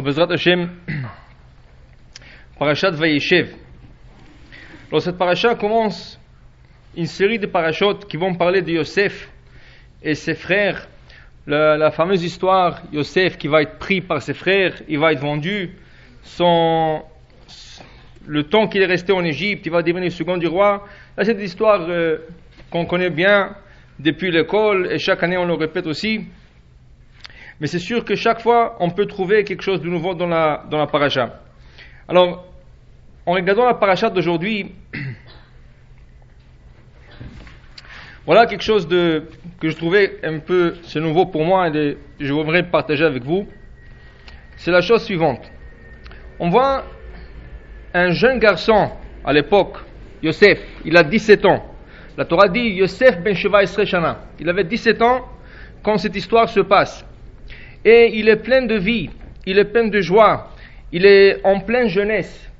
Bezrat Hashem, Parashat Vayeshev. Alors cette paracha commence une série de parachutes qui vont parler de Yosef et ses frères. La, fameuse histoire, Yosef qui va être pris par ses frères, il va être vendu. Le temps qu'il est resté en Égypte, il va devenir second du roi. C'est une histoire euh, qu'on connaît bien depuis l'école et chaque année on le répète aussi. Mais c'est sûr que chaque fois, on peut trouver quelque chose de nouveau dans la, dans la paracha. Alors, en regardant la paracha d'aujourd'hui, voilà quelque chose de, que je trouvais un peu, c'est nouveau pour moi et je voudrais partager avec vous. C'est la chose suivante. On voit un jeune garçon à l'époque, Yosef, il a 17 ans. La Torah dit Yosef ben Sheva Shana. Il avait 17 ans quand cette histoire se passe et il est plein de vie, il est plein de joie, il est en pleine jeunesse.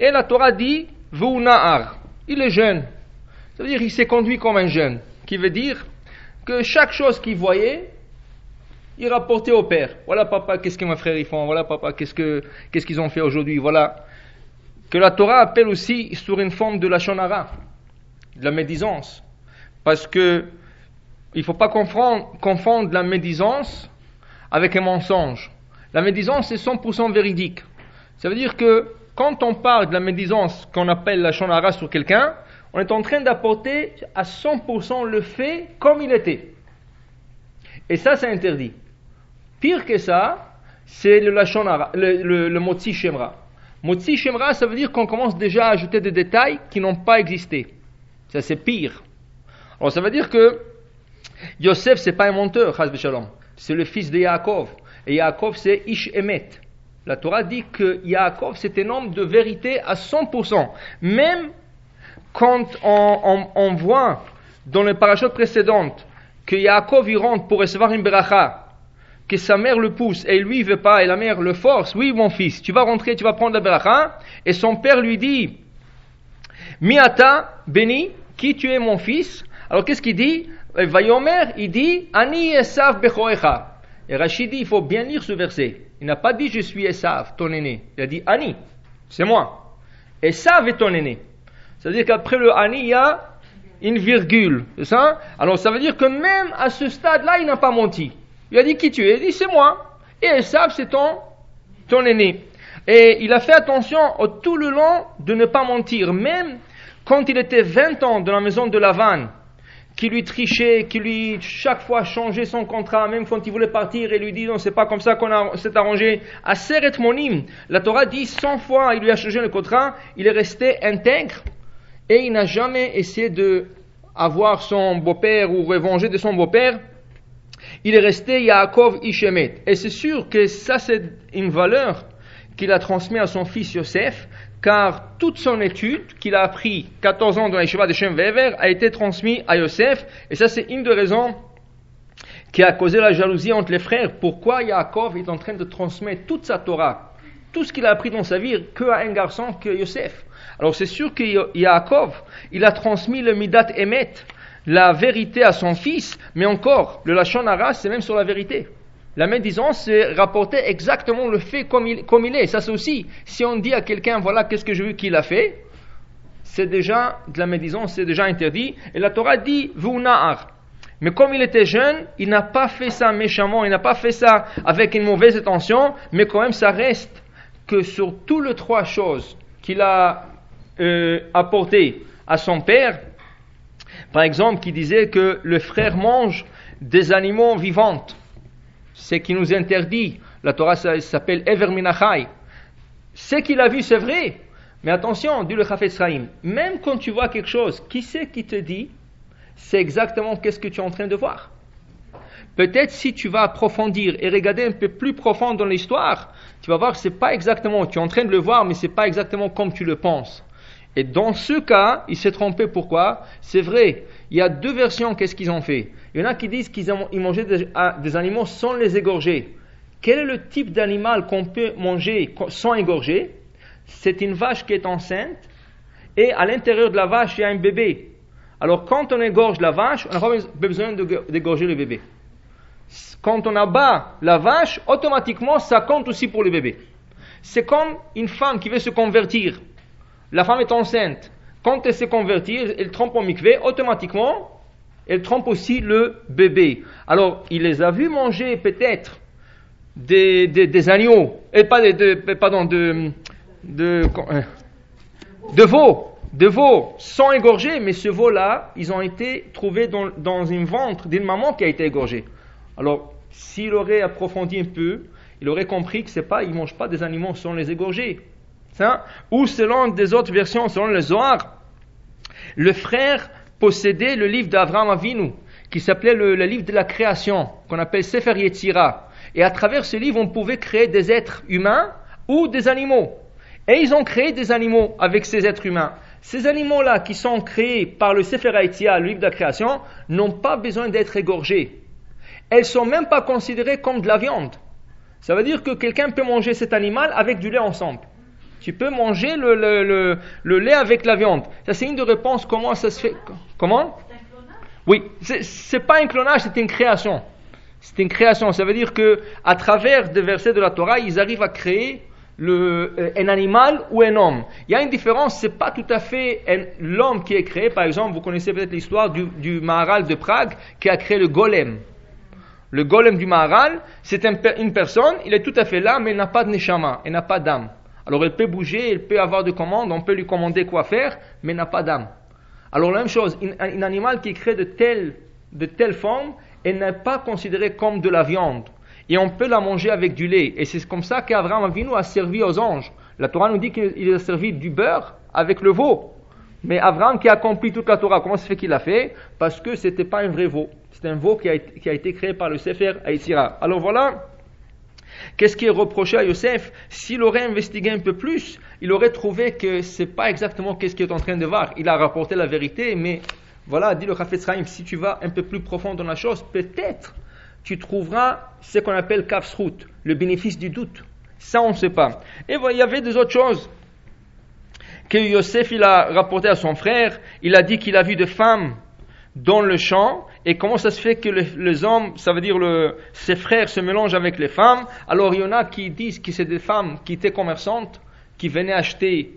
Et la Torah dit, Na'ar, il est jeune. Ça veut dire qu'il s'est conduit comme un jeune, qui veut dire que chaque chose qu'il voyait, il rapportait au père. Voilà papa, qu'est-ce que mes frères ils font, voilà papa, qu'est-ce que qu'est-ce qu'ils ont fait aujourd'hui, voilà. Que la Torah appelle aussi sur une forme de la shonara, de la médisance. Parce que il ne faut pas confondre, confondre la médisance avec un mensonge. La médisance est 100% véridique. Ça veut dire que quand on parle de la médisance qu'on appelle la shonara sur quelqu'un, on est en train d'apporter à 100% le fait comme il était. Et ça, c'est interdit. Pire que ça, c'est le, le, le, le motzi shemra. Motzi shemra, ça veut dire qu'on commence déjà à ajouter des détails qui n'ont pas existé. Ça, c'est pire. Alors, ça veut dire que Yosef, c'est pas un menteur, Shalom c'est le fils de Yaakov. Et Yaakov, c'est Ish Emet. La Torah dit que Yaakov, c'est un homme de vérité à 100%. Même quand on, voit dans les parachutes précédentes que Yaakov y rentre pour recevoir une beracha, que sa mère le pousse et lui il veut pas et la mère le force, oui mon fils, tu vas rentrer, tu vas prendre la beracha, et son père lui dit, Miata, béni, qui tu es mon fils? Alors qu'est-ce qu'il dit? Vayomer, il dit Ani Esav Bechoecha. Et Rachid dit il faut bien lire ce verset. Il n'a pas dit je suis Esav, ton aîné. Il a dit Ani, c'est moi. Esav est ton aîné. C'est-à-dire qu'après le Ani, il y a une virgule. C'est ça? Alors ça veut dire que même à ce stade-là, il n'a pas menti. Il a dit qui tu es? Il dit c'est moi. Et Esav, c'est ton, ton aîné. Et il a fait attention tout le long de ne pas mentir. Même quand il était 20 ans dans la maison de Lavan, qui lui trichait, qui lui chaque fois changeait son contrat, même quand il voulait partir, et lui dit non, c'est pas comme ça qu'on s'est arrangé. À Seret Monim, la Torah dit 100 fois il lui a changé le contrat, il est resté intègre et il n'a jamais essayé de avoir son beau-père ou revenger de son beau-père. Il est resté Yaakov Ishemet. Et c'est sûr que ça c'est une valeur qu'il a transmise à son fils Yosef, car toute son étude qu'il a appris 14 ans dans les de Shem Weber a été transmise à Yosef, et ça c'est une des raisons qui a causé la jalousie entre les frères. Pourquoi Yaakov est en train de transmettre toute sa Torah, tout ce qu'il a appris dans sa vie, que à un garçon que Yosef? Alors c'est sûr que Yaakov, il a transmis le Midat Emet, la vérité à son fils, mais encore, le Lachon Hara, c'est même sur la vérité. La médisance, c'est rapporter exactement le fait comme il, est. Ça, c'est aussi, si on dit à quelqu'un, voilà, qu'est-ce que je veux qu'il a fait, c'est déjà, de la médisance, c'est déjà interdit. Et la Torah dit, vous na'ar. Mais comme il était jeune, il n'a pas fait ça méchamment, il n'a pas fait ça avec une mauvaise intention, mais quand même, ça reste que sur toutes les trois choses qu'il a euh, apportées à son père, par exemple, qui disait que le frère mange des animaux vivants, ce qui nous interdit. La Torah s'appelle Ever Minachai. Ce qu'il a vu, c'est vrai. Mais attention, dit le Chafetz même quand tu vois quelque chose, qui c'est qui te dit c'est exactement qu'est-ce que tu es en train de voir? Peut-être si tu vas approfondir et regarder un peu plus profond dans l'histoire, tu vas voir que c'est pas exactement, tu es en train de le voir, mais c'est pas exactement comme tu le penses. Et dans ce cas, il s'est trompé. Pourquoi? C'est vrai. Il y a deux versions. Qu'est-ce qu'ils ont fait? Il y en a qui disent qu'ils mangeaient des, ah, des, animaux sans les égorger. Quel est le type d'animal qu'on peut manger sans égorger? C'est une vache qui est enceinte et à l'intérieur de la vache, il y a un bébé. Alors quand on égorge la vache, on n'a pas besoin d'égorger le bébé. quand on abat la vache, automatiquement ça compte aussi pour le bébé. C'est comme une femme qui veut se convertir. La femme est enceinte. Quand elle se convertit, elle trompe au mikvé, automatiquement, elle trompe aussi le bébé. Alors, il les a vus manger peut-être des, des, agneaux, et pas de, pardon, de, de, euh, de veaux, de veaux sans égorger, mais ce veau-là, ils ont été trouvés dans, dans une ventre d'une maman qui a été égorgée. Alors, s'il aurait approfondi un peu, il aurait compris que c'est pas, ils mangent pas des animaux sans les égorger. Ou selon des autres versions, selon le Zohar, le frère possédait le livre d'Avraham Avinu, qui s'appelait le, livre de la création, qu'on appelle Sefer Yetzira. Et à travers ce livre, on pouvait créer des êtres humains ou des animaux. Et ils ont créé des animaux avec ces êtres humains. Ces animaux-là qui sont créés par le Sefer Yetzira, le livre de la création, n'ont pas besoin d'être égorgés elles sont même pas considérées comme de la viande. Ça veut dire que quelqu'un peut manger cet animal avec du lait ensemble. Tu peux manger le, le, lait avec la viande. Ça, c'est une de réponses. Comment ça se fait Comment? Oui, c'est pas un clonage, c'est une création. C'est une création. Ça veut dire que à travers des versets de la Torah, ils arrivent à créer le, euh, un animal ou un homme. Il y a une différence, c'est pas tout à fait l'homme qui est créé. Par exemple, vous connaissez peut-être l'histoire du, du Maharal de Prague qui a créé le golem. Le golem du Maharal, c'est une personne, il est tout à fait là, mais il n'a pas de neshama, il n'a pas d'âme. Alors il peut bouger, il peut avoir de commandes, on peut lui commander quoi faire, mais n'a pas d'âme. Alors la même chose, un, animal qui créé de telle, de telle forme, elle n'est pas considéré comme de la viande. Et on peut la manger avec du lait. Et c'est comme ça qu'Abraham Avinu a servi aux anges. La Torah nous dit qu'il a servi du beurre avec le veau. Mais Abraham qui a accompli toute la Torah, comment se fait qu'il l'a fait? Parce que ce n'était pas un vrai veau. C'est un veau qui a, été créé par le Sefer Haïtira. Alors voilà, qu'est-ce qui est reproché à Yosef? S'il aurait investigué un peu plus, il aurait trouvé que c'est pas exactement qu'est-ce qu'il est en train de voir. Il a rapporté la vérité, mais voilà, dit le Chafetz si tu vas un peu plus profond dans la chose, peut-être tu trouveras ce qu'on appelle kafsrout, le bénéfice du doute. Ça, on ne sait pas. Et il y avait des autres choses que Yosef il a rapporté à son frère. Il a dit qu'il a vu des femmes dans le champ et comment ça se fait que les, hommes, ça veut dire le, ses frères se mélangent avec les femmes? Alors il y en a qui disent que c'est des femmes qui étaient commerçantes, qui venaient acheter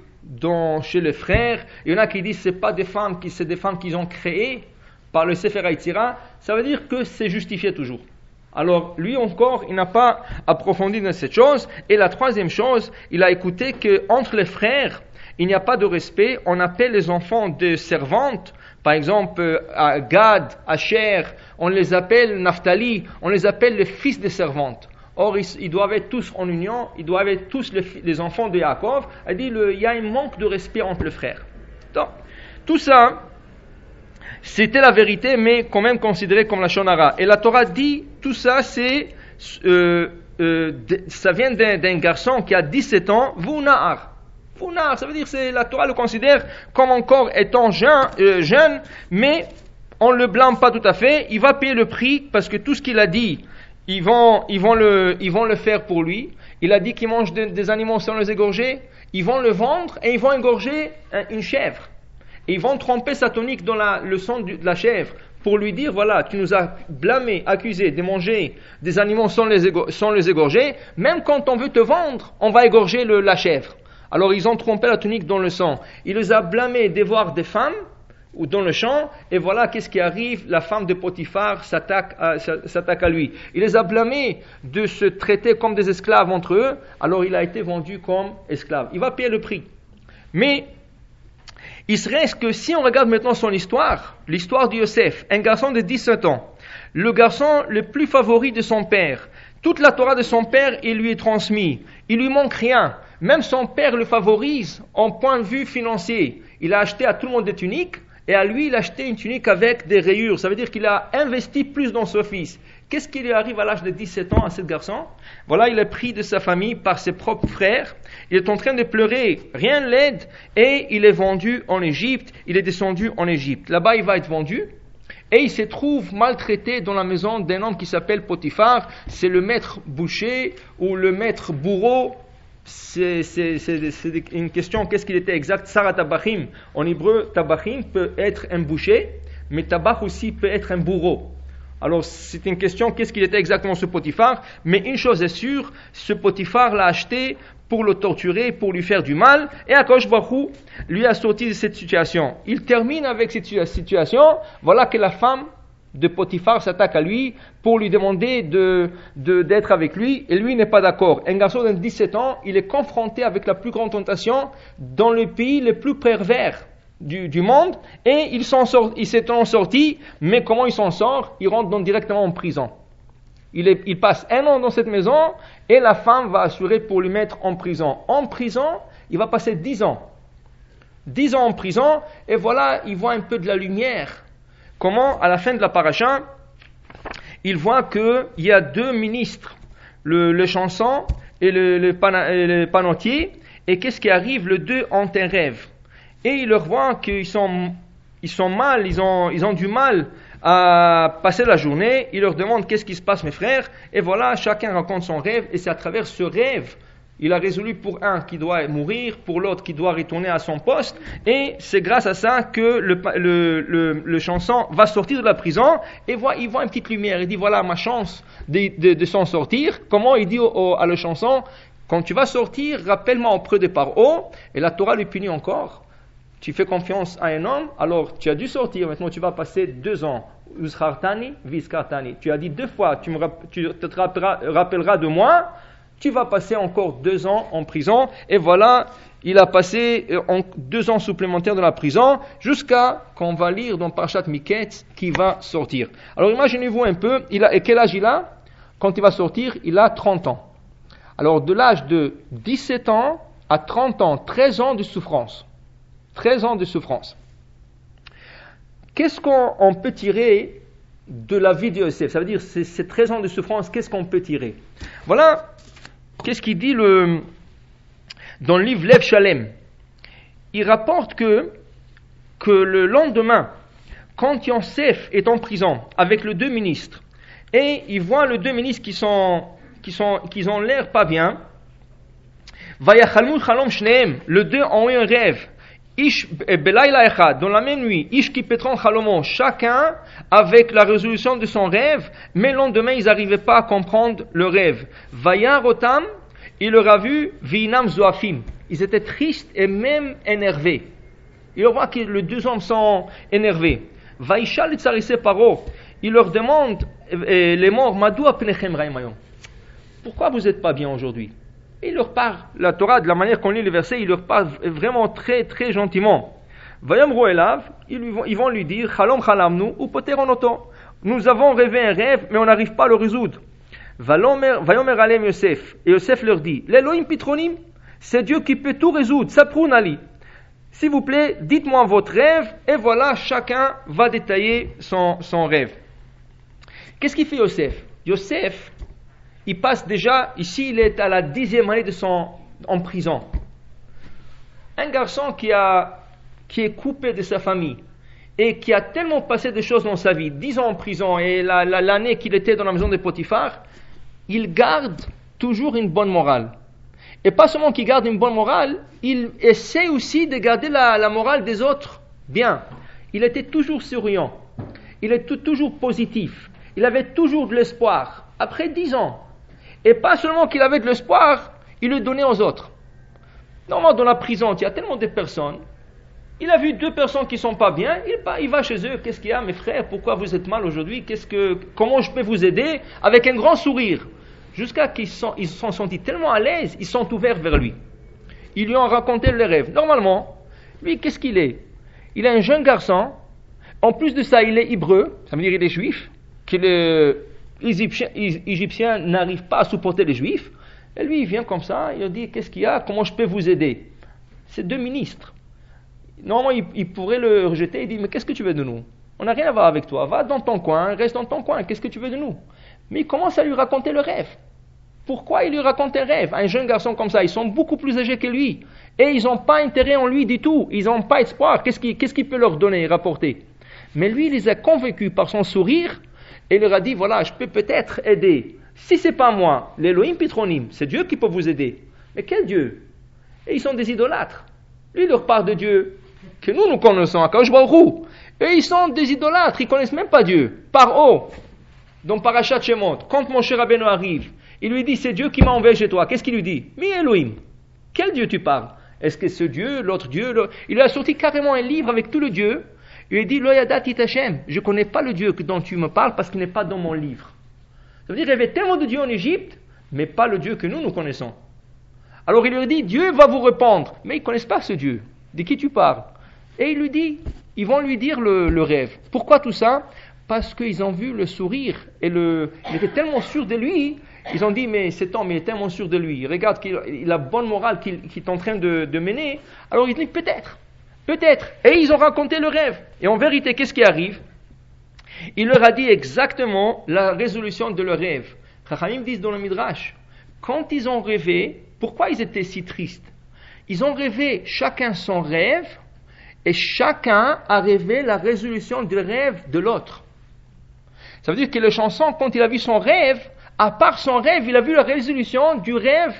chez les frères. Il y en a qui disent que ce pas des femmes, c'est des femmes qu'ils ont créées par le Sefer Haïtira. Ça veut dire que c'est justifié toujours. Alors lui encore, il n'a pas approfondi dans cette chose. Et la troisième chose, il a écouté que entre les frères, il n'y a pas de respect. On appelle les enfants de servantes par exemple, à Gad, Asher, on les appelle Naphtali, on les appelle les fils des servantes. Or, ils, doivent être tous en union, ils doivent être tous les, enfants de Yaakov. Elle dit, il y a un manque de respect entre les frères. Donc, tout ça, c'était la vérité, mais quand même considéré comme la shonara. Et la Torah dit, tout ça, c'est, euh, euh, ça vient d'un garçon qui a 17 ans, vous Ça veut dire que la Torah le considère comme encore étant jeune, euh, jeune, mais on ne le blâme pas tout à fait. Il va payer le prix parce que tout ce qu'il a dit, ils vont, ils vont, le, ils vont le faire pour lui. Il a dit qu'il mange des animaux sans les égorger. Ils vont le vendre et ils vont égorger une chèvre. Et ils vont tromper sa tonique dans la, le sang de la chèvre pour lui dire voilà, tu nous as blâmé, accusé de manger des animaux sans les, sans les égorger. Même quand on veut te vendre, on va égorger le, la chèvre. Alors ils ont trompé la tunique dans le sang. Il les a blâmés de voir des femmes ou dans le champ, et voilà qu'est-ce qui arrive, la femme de Potiphar s'attaque à, lui. Il les a blâmés de se traiter comme des esclaves entre eux, alors il a été vendu comme esclave. Il va payer le prix. Mais il se reste que si on regarde maintenant son histoire, l'histoire de Yosef, un garçon de 17 ans, le garçon le plus favori de son père, toute la Torah de son père, il lui est transmis. Il lui manque rien. Même son père le favorise en point de vue financier. Il a acheté à tout le monde des tuniques et à lui, il a acheté une tunique avec des rayures. Ça veut dire qu'il a investi plus dans son fils. Qu'est-ce qui lui arrive à l'âge de 17 ans à ce garçon? Voilà, il est pris de sa famille par ses propres frères. Il est en train de pleurer, rien ne l'aide, et il est vendu en Égypte. Il est descendu en Égypte. Là-bas, il va être vendu. Et il se trouve maltraité dans la maison d'un homme qui s'appelle Potiphar. C'est le maître boucher ou le maître bourreau c'est une question, qu'est-ce qu'il était exact? Sarah Tabachim. En hébreu, Tabachim peut être un boucher, mais Tabach aussi peut être un bourreau. Alors c'est une question, qu'est-ce qu'il était exactement ce Potiphar? Mais une chose est sûre, ce Potiphar l'a acheté pour le torturer, pour lui faire du mal, et Akosh Baruch lui a sorti de cette situation. Il termine avec cette situation, voilà que la femme de Potiphar s'attaque à lui pour lui demander d'être de, d'être avec lui, et lui n'est pas d'accord. Un garçon de 17 ans, il est confronté avec la plus grande tentation dans le pays le plus pervers du, monde, et il s'en s'est en sorti, mais comment il s'en sort? Il rentre donc directement en prison. Il, passe un an dans cette maison, et la femme va assurer pour lui mettre en prison. En prison, il va passer dix ans. Dix ans en prison, et voilà, il voit un peu de la lumière. Comment, à la fin de la paracha, il voit qu'il y a deux ministres, le, chanson et le, le, le panotier, et qu'est-ce qui arrive? Le deux ont un rêve et il leur voit qu'ils sont, mal, ils ont du mal à passer la journée. Il leur demande qu'est-ce qui se passe, mes frères. Et voilà, chacun raconte son rêve. Et c'est à travers ce rêve, il a résolu pour un qui doit mourir, pour l'autre qui doit retourner à son poste. Et c'est grâce à ça que le, le, le, le, chanson va sortir de la prison et voit, il voit une petite lumière. Il dit voilà ma chance de, de, de s'en sortir. Comment il dit au, à la chanson quand tu vas sortir, rappelle-moi auprès de par haut. Et la Torah lui punit encore tu fais confiance à un homme, alors tu as dû sortir, maintenant tu vas passer deux ans. Tu as dit deux fois, tu, me, te rappelleras, de moi, tu vas passer encore deux ans en prison. Et voilà, il a passé euh, deux ans supplémentaires dans la prison jusqu'à qu'on va lire dans Parashat Miket qui va sortir. Alors imaginez-vous un peu, il a, et quel âge il a? Quand il va sortir, il a 30 ans. Alors de l'âge de 17 ans à 30 ans, 13 ans de souffrance. 13 ans de souffrance. Qu'est-ce qu'on peut tirer de la vie de Yosef? Ça veut dire, ces 13 ans de souffrance, qu'est-ce qu'on peut tirer? Voilà, qu'est-ce qu'il dit le, dans le livre Lev Shalem. Il rapporte que, que le lendemain, quand Yosef est en prison avec les deux ministres, et il voit les deux ministres qui sont qui sont qui ont l'air pas bien, le deux ont eu un rêve. Ish dans la même nuit, Ish qui pétron chacun avec la résolution de son rêve, mais le lendemain ils n'arrivaient pas à comprendre le rêve. Vayan rotam, il leur a vu, vinam zoafim. Ils étaient tristes et même énervés. Il voit que les deux hommes sont énervés. Vaishal paro, il leur demande, les morts, madou Pourquoi vous n'êtes pas bien aujourd'hui? Il leur parle, la Torah, de la manière qu'on lit les versets, il leur parle vraiment très très gentiment. Ils vont lui dire, ou Nous avons rêvé un rêve, mais on n'arrive pas à le résoudre. Yosef. Et Yosef leur dit, l'Elohim Pitronim, c'est Dieu qui peut tout résoudre. Ali. S'il vous plaît, dites-moi votre rêve, et voilà, chacun va détailler son, son rêve. Qu'est-ce qu'il fait Yosef? Yosef, il passe déjà, ici il est à la dixième année de son en prison. Un garçon qui, a, qui est coupé de sa famille et qui a tellement passé de choses dans sa vie, dix ans en prison et l'année qu'il était dans la maison de Potiphar, il garde toujours une bonne morale. Et pas seulement qu'il garde une bonne morale, il essaie aussi de garder la, la morale des autres bien. Il était toujours souriant, il était toujours positif, il avait toujours de l'espoir. Après dix ans, et pas seulement qu'il avait de l'espoir, il le donnait aux autres. Normalement, dans la prison, il y a tellement de personnes. Il a vu deux personnes qui sont pas bien, il, va chez eux. Qu'est-ce qu'il y a, mes frères? Pourquoi vous êtes mal aujourd'hui? Qu'est-ce que, Comment je peux vous aider? Avec un grand sourire. Jusqu'à qu'ils se sont sentis tellement à l'aise, ils sont ouverts vers lui. Ils lui ont raconté les rêves. Normalement, lui, qu'est-ce qu'il est? Il est un jeune garçon. En plus de ça, il est hébreu, ça veut dire il est juif, les Égyptiens, n'arrivent pas à supporter les Juifs. Et lui, il vient comme ça, il dit Qu'est-ce qu'il y a? Comment je peux vous aider? C'est deux ministres. Normalement, il, pourrait le rejeter. Il dit Mais qu'est-ce que tu veux de nous? On n'a rien à voir avec toi. Va dans ton coin, reste dans ton coin. Qu'est-ce que tu veux de nous? Mais il commence à lui raconter le rêve. Pourquoi il lui raconte un rêve? Un jeune garçon comme ça, ils sont beaucoup plus âgés que lui. Et ils n'ont pas intérêt en lui du tout. Ils n'ont pas espoir. Qu'est-ce qu'il peut leur donner, rapporter? Mais lui, il les a convaincus par son sourire et il leur a dit, voilà, je peux peut-être aider. Si c'est pas moi, l'Elohim Pitronim, c'est Dieu qui peut vous aider. Mais quel Dieu? Et ils sont des idolâtres. Lui, leur parle de Dieu que nous, nous connaissons, à Baruch Et ils sont des idolâtres, ils connaissent même pas Dieu. Par haut, dans Parashat Shemot, quand mon cher Rabbeinu arrive, il lui dit c'est Dieu qui m'a envoyé chez toi. Qu'est-ce qu'il lui dit? Mi Elohim. Quel Dieu tu parles? Est-ce que ce Dieu, l'autre Dieu Il a sorti carrément un livre avec tout le Dieu. Il lui dit Loyadat Hashem. Je ne connais pas le Dieu dont tu me parles parce qu'il n'est pas dans mon livre. Ça veut dire qu'il y avait tellement de dieux en Égypte, mais pas le Dieu que nous, nous connaissons. Alors il lui dit Dieu va vous répondre. Mais ils ne connaissent pas ce Dieu. De qui tu parles? Et il lui dit ils vont lui dire le rêve. Pourquoi tout ça? Parce qu'ils ont vu le sourire et le, il était tellement sûr de lui, ils ont dit mais cet homme il est tellement sûr de lui, regarde qu'il bonne morale qu'il est en train de, mener, alors il dit peut-être, peut-être, et ils ont raconté le rêve. Et en vérité, qu'est-ce qui arrive? Il leur a dit exactement la résolution de leur rêve. Chachamim disent dans le Midrash, quand ils ont rêvé, pourquoi ils étaient si tristes? Ils ont rêvé chacun son rêve et chacun a rêvé la résolution du rêve de l'autre. Ça veut dire que le chanson, quand il a vu son rêve, à part son rêve, il a vu la résolution du rêve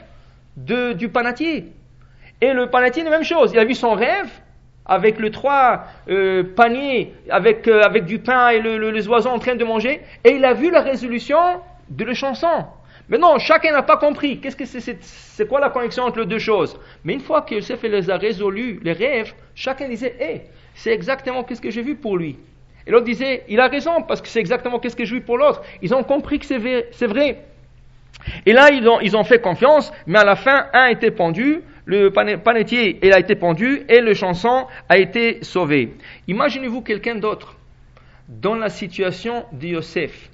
de, du panatier. Et le panatier, la même chose. Il a vu son rêve avec les trois euh, paniers, avec, euh, avec du pain et le, les oiseaux en train de manger, et il a vu la résolution de le chanson. Mais non, chacun n'a pas compris. Qu'est-ce que c'est, c'est, quoi la connexion entre les deux choses? Mais une fois que Youssef les a résolus, les rêves, chacun disait, hé, eh, c'est exactement qu'est-ce que j'ai vu pour lui. Et l'autre disait, il a raison, parce que c'est exactement qu'est-ce que je vis pour l'autre. Ils ont compris que c'est vrai. Et là, ils ont, ils ont fait confiance, mais à la fin, un été pendu, le panetier il a été pendu, et le chanson a été sauvé. Imaginez-vous quelqu'un d'autre, dans la situation de Yosef,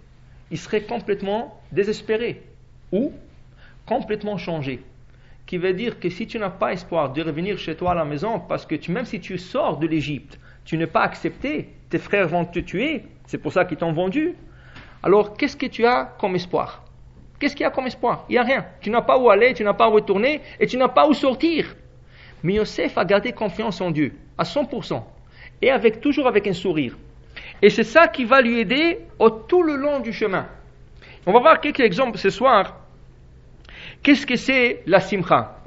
il serait complètement désespéré, ou complètement changé. Qui veut dire que si tu n'as pas espoir de revenir chez toi à la maison, parce que même si tu sors de l'Égypte, tu n'es pas accepté, tes frères vont te tuer, c'est pour ça qu'ils t'ont vendu. Alors, qu'est-ce que tu as comme espoir? Qu'est-ce qu'il y a comme espoir? Il n'y a rien. Tu n'as pas où aller, tu n'as pas où retourner et tu n'as pas où sortir. Mais Yosef a gardé confiance en Dieu, à 100%, et avec, toujours avec un sourire. Et c'est ça qui va lui aider au, tout le long du chemin. On va voir quelques exemples ce soir. Qu'est-ce que c'est la simcha?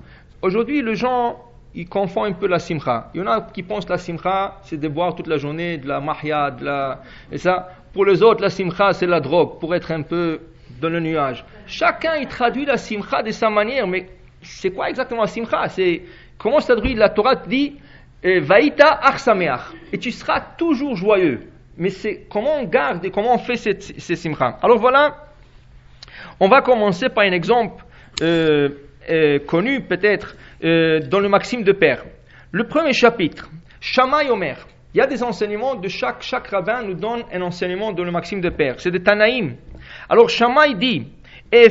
Aujourd'hui, les gens ils confondent un peu la simcha. Il y en a qui pensent la simcha, c'est de boire toute la journée, de la mahya, de la... Et ça, pour les autres, la simcha, c'est la drogue, pour être un peu dans le nuage. Chacun, il traduit la simcha de sa manière, mais c'est quoi exactement la simcha? C'est comment ça traduit La Torah dit eh, Vaïta arsameach. Et tu seras toujours joyeux. Mais c'est comment on garde et comment on fait cette simcha. Alors voilà, on va commencer par un exemple euh, euh, connu peut-être euh, dans le Maxime de Père. Le premier chapitre, Shamaï Omer. Il y a des enseignements de chaque, chaque rabbin nous donne un enseignement dans le Maxime de Père. C'est de Tanaïm. Alors Shamaï dit. Il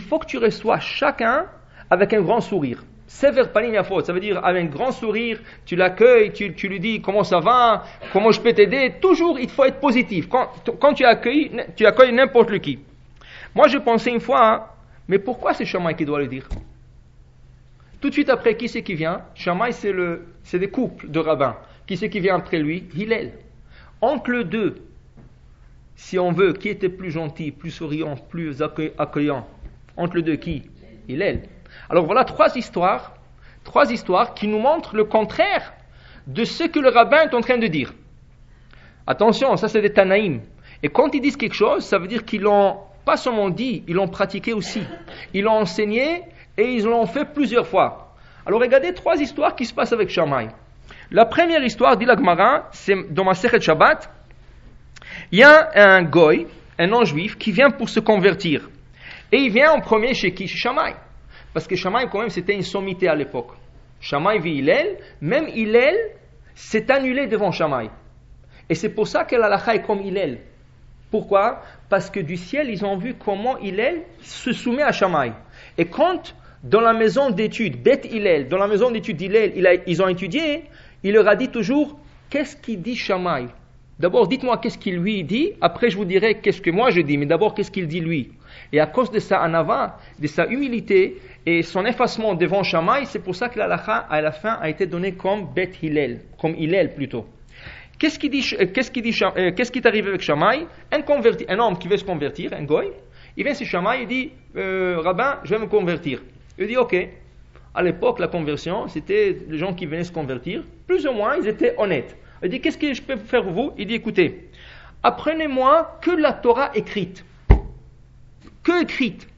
faut que tu reçois chacun avec un grand sourire. Sever panim yafot, ça veut dire avec un grand sourire, tu l'accueilles, tu, lui dis comment ça va, comment je peux t'aider. Toujours, il faut être positif. Quand, tu accueilles, tu accueilles n'importe qui. Moi, je pensais une fois, hein, mais pourquoi c'est Shamaï qui doit le dire? Tout de suite après, qui c'est qui vient? Le, c'est des couples de rabbins. Qui c'est qui vient après lui? Hillel. Les deux, si on veut, qui était plus gentil, plus souriant, plus accueillant les deux, qui? Hillel. Alors voilà trois histoires, trois histoires qui nous montrent le contraire de ce que le rabbin est en train de dire. Attention, ça c'est des Tanaïm. Et quand ils disent quelque chose, ça veut dire qu'ils l'ont pas seulement dit, ils l'ont pratiqué aussi. Ils l'ont enseigné et ils l'ont fait plusieurs fois. Alors regardez trois histoires qui se passent avec Shamaï. La première histoire, dit l'Agmara, c'est dans ma Sechet Shabbat. Il y a un goy, un non-juif, qui vient pour se convertir. Et il vient en premier chez qui? Chez Shamaï. Parce que Shamaï, quand même, c'était une sommité à l'époque. Shamaï vit Hillel, même Hillel s'est annulé devant Shamaï. Et c'est pour ça que la est comme Hillel. Pourquoi? Parce que du ciel, ils ont vu comment Hillel se soumet à Shamaï. Et quand, dans la maison d'études, Beth Hillel, dans la maison d'études d'Hillel, ils ont étudié, il leur a dit toujours, qu'est-ce qu'il dit Shamaï D'abord, dites-moi qu'est-ce qu'il lui dit, après je vous dirai qu'est-ce que moi je dis, mais d'abord qu'est-ce qu'il dit lui? Et à cause de sa anava, de sa humilité et son effacement devant Shamaï, c'est pour ça que l'alakha, à la fin, a été donné comme Beth Hillel, comme Hillel plutôt. Qu'est-ce qui dit, euh, qu'est-ce qui dit, euh, qu'est-ce qui est arrivé avec Shamaï un, converti, un homme qui veut se convertir, un goy, il vient chez Shamaï et dit, euh, rabbin, je vais me convertir. Il dit, ok. À l'époque, la conversion, c'était les gens qui venaient se convertir, plus ou moins, ils étaient honnêtes. Il dit Qu'est-ce que je peux faire pour vous? Il dit Écoutez, apprenez-moi que la Torah écrite. Que écrite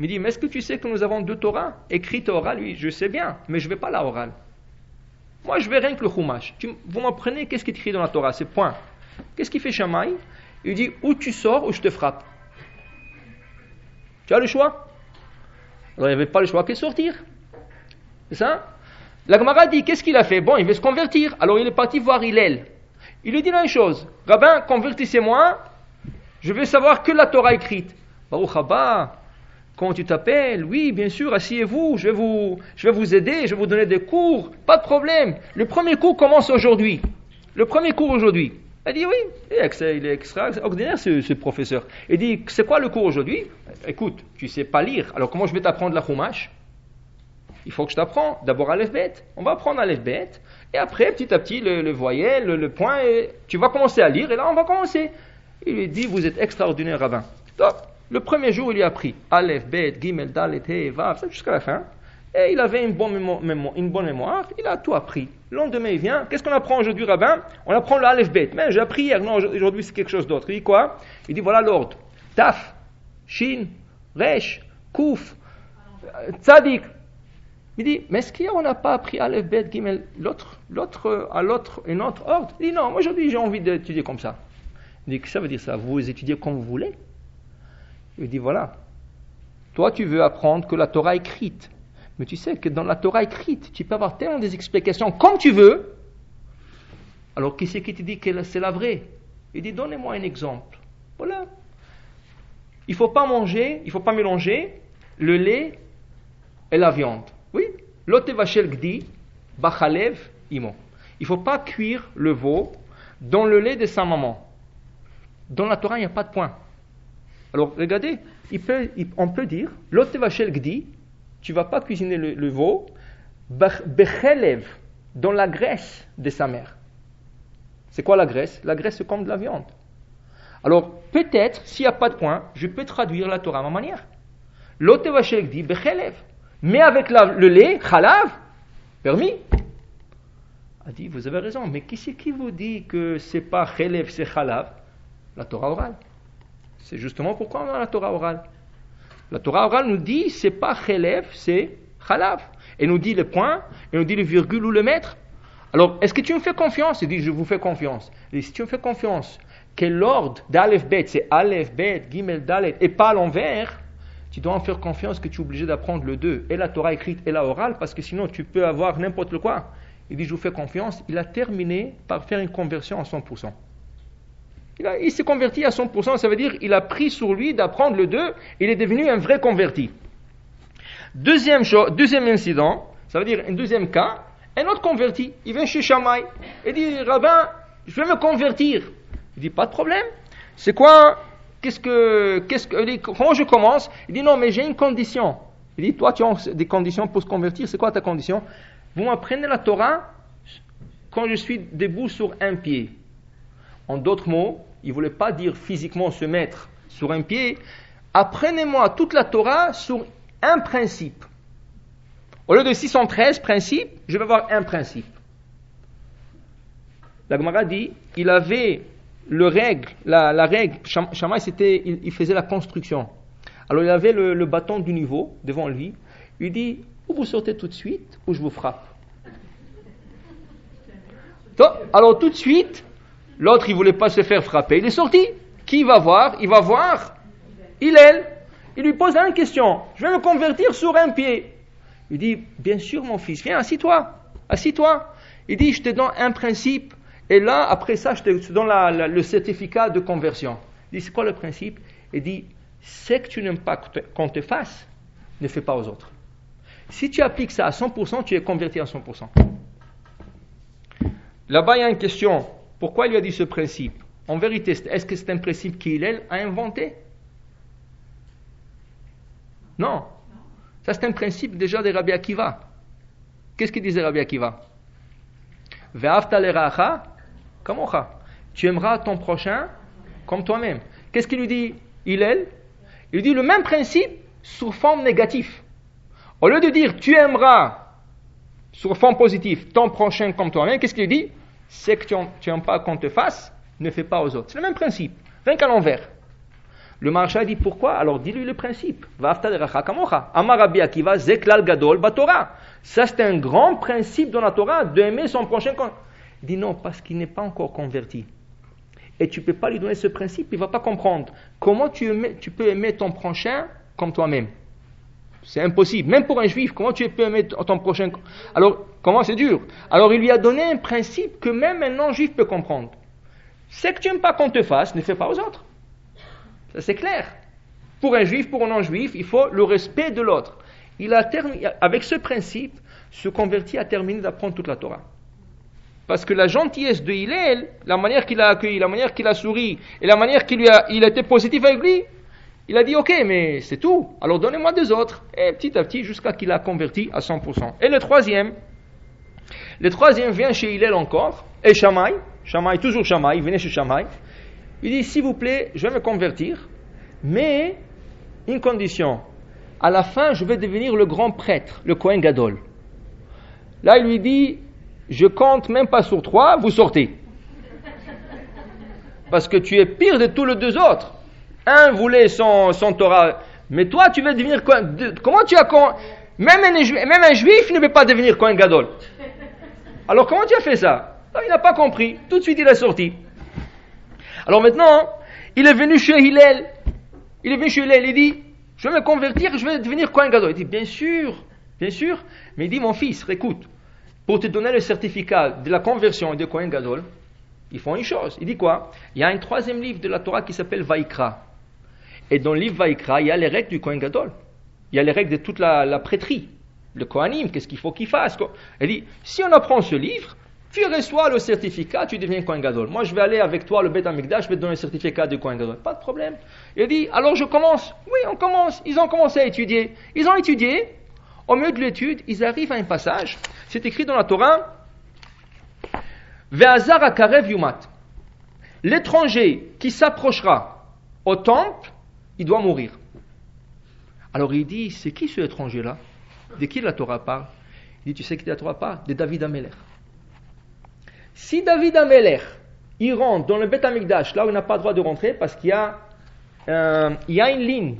Il dit Mais est-ce que tu sais que nous avons deux Torahs? Écrite et orale Oui, je sais bien, mais je ne vais pas la orale. Moi, je vais rien que le Chumash. vous m'apprenez qu'est-ce qui est écrit dans la Torah, c'est point. Qu'est-ce qu'il fait Shamaï? Il dit Ou tu sors ou je te frappe. Tu as le choix Alors, il n'y avait pas le choix que sortir. C'est ça? La Gemara dit Qu'est-ce qu'il a fait? Bon, il veut se convertir. Alors, il est parti voir Hillel. Il lui dit la même chose Rabbin, convertissez-moi. Je veux savoir que la Torah écrite. Baruch Haba, Comment tu t'appelles? Oui, bien sûr, asseyez-vous, je, vais vous, je vais vous aider, je vais vous donner des cours, pas de problème. Le premier cours commence aujourd'hui. Le premier cours aujourd'hui. Elle dit oui, il est extraordinaire ce, professeur. Il dit, c'est quoi le cours aujourd'hui? Écoute, tu sais pas lire, alors comment je vais t'apprendre la chumash? Il faut que je t'apprends. D'abord à bête. On va apprendre à bête. Et après, petit à petit, le, voyel, le, point, tu vas commencer à lire, et là on va commencer. Il lui dit, vous êtes extraordinaire rabbin. Top. Le premier jour, il y a appris Aleph, Bet, Gimel, Dalet, He, Vav, jusqu'à la fin. Et il avait une bonne, mémoire, une bonne mémoire, il a tout appris. Le lendemain, il vient. Qu'est-ce qu'on apprend aujourd'hui, rabbin? On apprend le Aleph, Bet. Mais j'ai appris hier, non, aujourd'hui c'est quelque chose d'autre. Il dit quoi? Il dit voilà l'ordre Taf, Shin, Resh, Kouf, Tzadik. Il dit, mais est-ce qu'on n'a pas appris Aleph, Bet, Gimel, l'autre, l'autre, à l'autre, un autre ordre? Il dit, non, aujourd'hui j'ai envie d'étudier comme ça. Il dit, que ça veut dire ça? Vous étudiez comme vous voulez? Il dit voilà, toi tu veux apprendre que la Torah écrite, mais tu sais que dans la Torah écrite, tu peux avoir tellement des explications comme tu veux. Alors qui c'est qui te dit que c'est la vraie? Il dit donnez-moi un exemple. Voilà. Il ne faut pas manger, il ne faut pas mélanger le lait et la viande. Oui. L'otevachel gdi, bachalev imo. Il ne faut pas cuire le veau dans le lait de sa maman. Dans la Torah, il n'y a pas de point. Alors regardez, on peut dire, l'otevachel gdi, tu vas pas cuisiner le, veau, bechelev, dans la graisse de sa mère. C'est quoi la graisse? La graisse, c'est comme de la viande. Alors, peut-être, s'il n'y a pas de point, je peux traduire la Torah à ma manière. L'otevachel gdi, bechelev. Mais avec le lait, chalav, permis. A dit, vous avez raison, mais qui c'est qui vous dit que c'est pas chelev, c'est chalav? La Torah orale. C'est justement pourquoi on a la Torah orale. La Torah orale nous dit, c'est pas chélève, c'est chalav. Et nous dit le point, et nous dit le virgule ou le mètre. Alors, est-ce que tu me fais confiance? Il dit, je vous fais confiance. Et si tu me fais confiance que l'ordre d'Aleph Bet, c'est Aleph Bet, Gimel Dalet, et pas l'envers, tu dois en faire confiance que tu es obligé d'apprendre le deux, et la Torah écrite et la orale, parce que sinon tu peux avoir n'importe quoi. Il dit, je vous fais confiance. Il a terminé par faire une conversion à 100%. Il, s'est converti à 100%, ça veut dire qu'il a pris sur lui d'apprendre le 2, il est devenu un vrai converti. Deuxième, deuxième incident, ça veut dire un deuxième cas, un autre converti, il vient chez Shamaï et dit Rabbin, je vais me convertir. Il dit Pas de problème. C'est quoi? Qu'est-ce que, qu'est-ce que, comment je commence? Il dit Non, mais j'ai une condition. Il dit Toi, tu as des conditions pour se convertir. C'est quoi ta condition? Vous m'apprenez la Torah quand je suis debout sur un pied. En d'autres mots, il ne voulait pas dire physiquement se mettre sur un pied. Apprenez-moi toute la Torah sur un principe. Au lieu de 613 principes, je vais avoir un principe. La Gemara dit, il avait le règle, la, règle, Shammai c'était, il, faisait la construction. Alors il avait le, bâton du niveau devant lui. Il dit, ou vous sortez tout de suite, ou je vous frappe. Alors tout de suite, L'autre, il voulait pas se faire frapper. Il est sorti. Qui va voir? Il va voir Hillel. Il lui pose une question. Je vais me convertir sur un pied. Il dit, bien sûr, mon fils, viens, assis-toi. Assis-toi. Il dit, je te donne un principe. Et là, après ça, je te donne le certificat de conversion. Il dit, c'est quoi le principe? Il dit, ce que tu n'aimes pas qu'on te fasse, ne fais pas aux autres. Si tu appliques ça à 100%, tu es converti à 100%. Là-bas, il y a une question. Pourquoi il lui a dit ce principe? En vérité, est-ce que c'est un principe qu'il a inventé? Non. Ça, c'est un principe déjà de Rabbi Akiva. Qu'est-ce qu'il disait Rabbi Akiva? Tu aimeras ton prochain comme toi-même. Qu'est-ce qu'il lui dit Il Il dit le même principe sous forme négative. Au lieu de dire tu aimeras sous forme positive ton prochain comme toi-même, qu'est-ce qu'il dit? Ce que tu n'aimes pas qu'on te fasse, ne fais pas aux autres. C'est le même principe, rien qu'à l'envers. Le marchand dit pourquoi? Alors dis-lui le principe. Gadol Batora. Ça, c'est un grand principe dans la Torah, d'aimer son prochain. Il dit non, parce qu'il n'est pas encore converti. Et tu ne peux pas lui donner ce principe, il ne va pas comprendre. Comment tu, tu peux aimer ton prochain comme toi-même? C'est impossible. Même pour un juif, comment tu peux aimer ton prochain Alors, comment c'est dur Alors, il lui a donné un principe que même un non-juif peut comprendre. C'est que tu n'aimes pas qu'on te fasse, ne fais pas aux autres. Ça, c'est clair. Pour un juif, pour un non-juif, il faut le respect de l'autre il a avec ce principe, se converti à terminer d'apprendre toute la Torah. Parce que la gentillesse de Hillel, la manière qu'il a accueilli, la manière qu'il a souri, et la manière qu'il a, il a été positif avec lui, il a dit ok, mais c'est tout, alors donnez-moi deux autres. Et petit à petit, jusqu'à qu'il a converti à 100%. Et le troisième, le troisième vient chez Hillel encore, et Shamaï, Shamaï, toujours Shamaï, venez chez Shamaï. Il dit s'il vous plaît, je vais me convertir, mais une condition, à la fin, je vais devenir le grand prêtre, le Kohen Gadol. Là, il lui dit, je compte même pas sur toi, vous sortez. Parce que tu es pire de tous les deux autres. Un voulait son, Torah, mais toi, tu veux devenir. Comment tu as. Même un, même un juif ne veut pas devenir Kohen Gadol. Alors, comment tu as fait ça Il n'a pas compris. Tout de suite, il est sorti. Alors maintenant, il est venu chez Hillel. Il est venu chez Hillel, il dit je vais me convertir, je vais devenir Kohen Gadol. Il dit, bien sûr, bien sûr. Mais il dit, mon fils, écoute, pour te donner le certificat de la conversion de Kohen Gadol, ils font une chose. Il dit quoi? Il y a un troisième livre de la Torah qui s'appelle Vaikra. Et dans le livre Vaikra, il y a les règles du Kohen Gadol. Il y a les règles de toute la, la prêtrie. Le Kohanim, qu'est-ce qu'il faut qu'il fasse Il dit, si on apprend ce livre, tu reçois le certificat, tu deviens Kohen Gadol. Moi, je vais aller avec toi, le Beth Amikdash, je vais te donner le certificat de Kohen Gadol. Pas de problème. Il dit, alors je commence. Oui, on commence. Ils ont commencé à étudier. Ils ont étudié. Au milieu de l'étude, ils arrivent à un passage. C'est écrit dans la Torah. Ve'azar akarev yumat. L'étranger qui s'approchera au temple, il doit mourir. Alors il dit, c'est qui ce étranger-là? De qui la Torah parle? Il dit, tu sais qui la Torah parle? De David Ameler. Si David Ameler, il rentre dans le Beth Amikdash, là où il n'a pas le droit de rentrer, parce qu'il y a, euh, il y a une ligne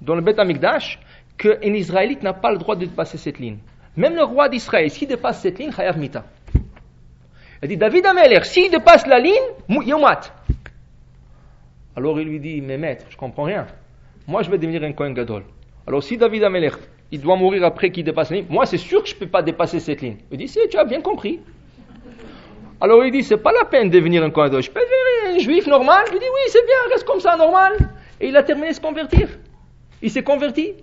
dans le Beth Amikdash qu'un Israélite n'a pas le droit de dépasser cette ligne. Même le roi d'Israël, s'il dépasse cette ligne, Chayav Mita. Il dit David Ameler, s'il dépasse la ligne, Yomat. Alors il lui dit Mais maître, je comprends rien. Moi je vais devenir un Kohen Gadol. Alors si David Ameler, il doit mourir après qu'il dépasse la ligne, moi c'est sûr que je ne peux pas dépasser cette ligne. Il dit Si, tu as bien compris. Alors il dit, c'est pas la peine de devenir un Kohen Je peux devenir un juif normal? Lui dis, oui, c'est bien, reste comme ça, normal. Et il a terminé de se convertir. Il s'est converti.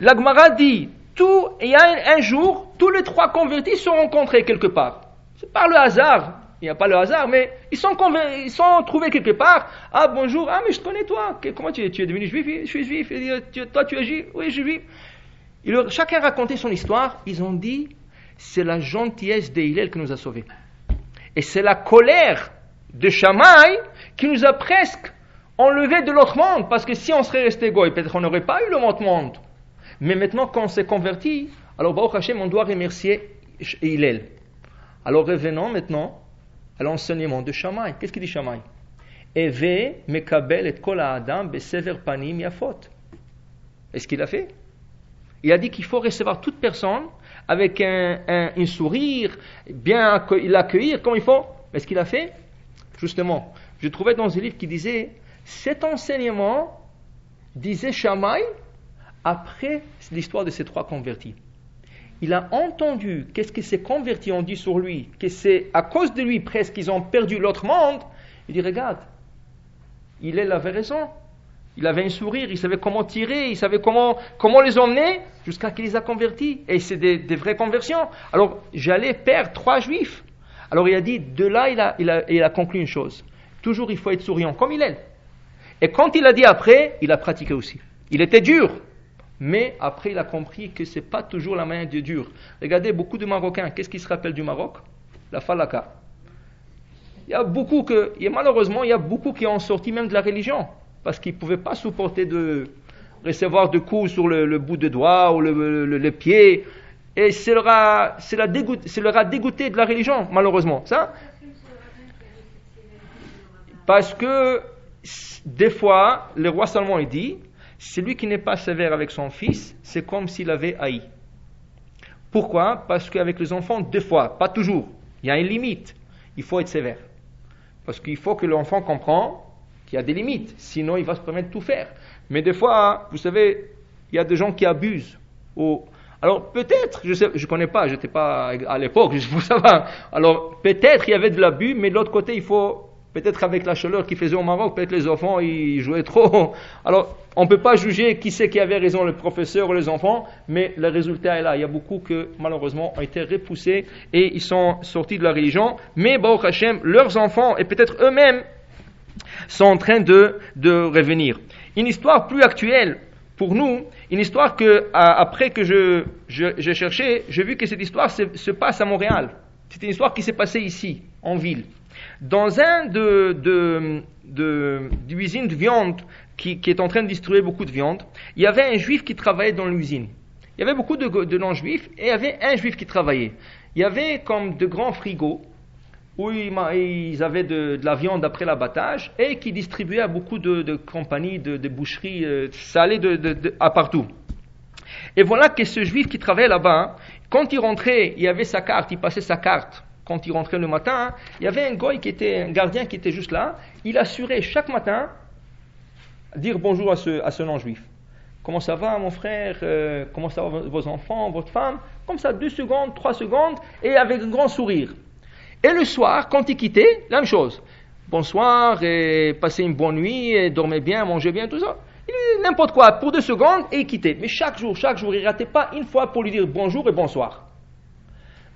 L'Agmara dit, tout, il y a un, jour, tous les trois convertis sont rencontrés quelque part. C'est par le hasard. Il n'y a pas le hasard, mais ils sont, ils sont trouvés quelque part. Ah, bonjour, ah, mais je connais toi. Comment tu es, devenu juif? Je suis juif. toi, tu es juif? Oui, je suis juif. Chacun racontait son histoire. Ils ont dit, c'est la gentillesse d'Hillel qui nous a sauvés. Et c'est la colère de Shamaï qui nous a presque enlevé de l'autre monde. Parce que si on serait resté goy, peut-être on n'aurait pas eu le monde. Mais maintenant, quand on s'est converti, alors Baruch Hashem, on doit remercier Hillel. Alors revenons maintenant à l'enseignement de Shamaï. Qu'est-ce qu'il dit Shamaï Eve mekabel et kol adam panim yafot. Est-ce qu'il a fait? Il a dit qu'il faut recevoir toute personne avec un, sourire, bien l'accueillir comme il faut. Mais ce qu'il a fait, justement, je trouvais dans un livre qui disait cet enseignement, disait Shamaï, après l'histoire de ces trois convertis. Il a entendu qu'est-ce que ces convertis ont dit sur lui, que c'est à cause de lui presque qu'ils ont perdu l'autre monde. Il dit Regarde, il avait raison. Il avait un sourire, il savait comment tirer, il savait comment, comment les emmener jusqu'à qu'il les a convertis. Et c'est des, vraies conversions. Alors, j'allais perdre trois juifs. Alors, il a dit, de là, il a, conclu une chose. Toujours, il faut être souriant, comme il est. Et quand il a dit après, il a pratiqué aussi. Il était dur. Mais après, il a compris que ce n'est pas toujours la manière de dur. Regardez, beaucoup de Marocains, qu'est-ce qu'ils se rappellent du Maroc? La falaka. Il y a beaucoup que, malheureusement, il y a beaucoup qui ont sorti même de la religion parce qu'ils ne pouvaient pas supporter de recevoir de coups sur le, bout de doigt ou le, pied. Et ça leur, a, leur a dégoûté de la religion, malheureusement. Ça Parce que des fois, le roi Salomon il dit, celui qui n'est pas sévère avec son fils, c'est comme s'il avait haï. Pourquoi? Parce qu'avec les enfants, des fois, pas toujours, il y a une limite. Il faut être sévère. Parce qu'il faut que l'enfant comprenne qu'il y a des limites. Sinon, il va se permettre de tout faire. Mais des fois, vous savez, il y a des gens qui abusent. Alors peut-être, je ne je connais pas, j'étais pas à l'époque, je vous savoir. Alors peut-être il y avait de l'abus, mais de l'autre côté, il faut Peut-être avec la chaleur qu'il faisait au Maroc, peut-être les enfants ils jouaient trop. Alors, on ne peut pas juger qui c'est qui avait raison, le professeur ou les enfants, mais le résultat est là. Il y a beaucoup qui, malheureusement, ont été repoussés et ils sont sortis de la religion. Mais, Baruch Hashem, leurs enfants et peut-être eux-mêmes sont en train de, de revenir. Une histoire plus actuelle pour nous, une histoire que, après que je, j'ai cherché, j'ai vu que cette histoire se, se passe à Montréal. C'est une histoire qui s'est passée ici, en ville. Dans un de, de, de, de viande qui, qui, est en train de distribuer beaucoup de viande, il y avait un juif qui travaillait dans l'usine. Il y avait beaucoup de, de non-juifs et il y avait un juif qui travaillait. Il y avait comme de grands frigos où ils avaient de, de la viande après l'abattage et qui distribuaient à beaucoup de, de compagnies, de, boucheries. Euh, ça allait de, à partout. Et voilà que ce juif qui travaillait là-bas, quand il rentrait, il avait sa carte, il passait sa carte quand il rentrait le matin, il y avait un goy qui était un gardien qui était juste là. Il assurait chaque matin dire bonjour à ce, à ce non-juif. Comment ça va, mon frère? Euh, Comment ça va vos enfants, votre femme? Comme ça, deux secondes, trois secondes, et avec un grand sourire. Et le soir, quand il quittait, la même chose. Bonsoir, et passez une bonne nuit, et dormez bien, mangez bien, tout ça. Il n'importe quoi, pour deux secondes, et il quittait. Mais chaque jour, chaque jour, il ne ratait pas une fois pour lui dire bonjour et bonsoir.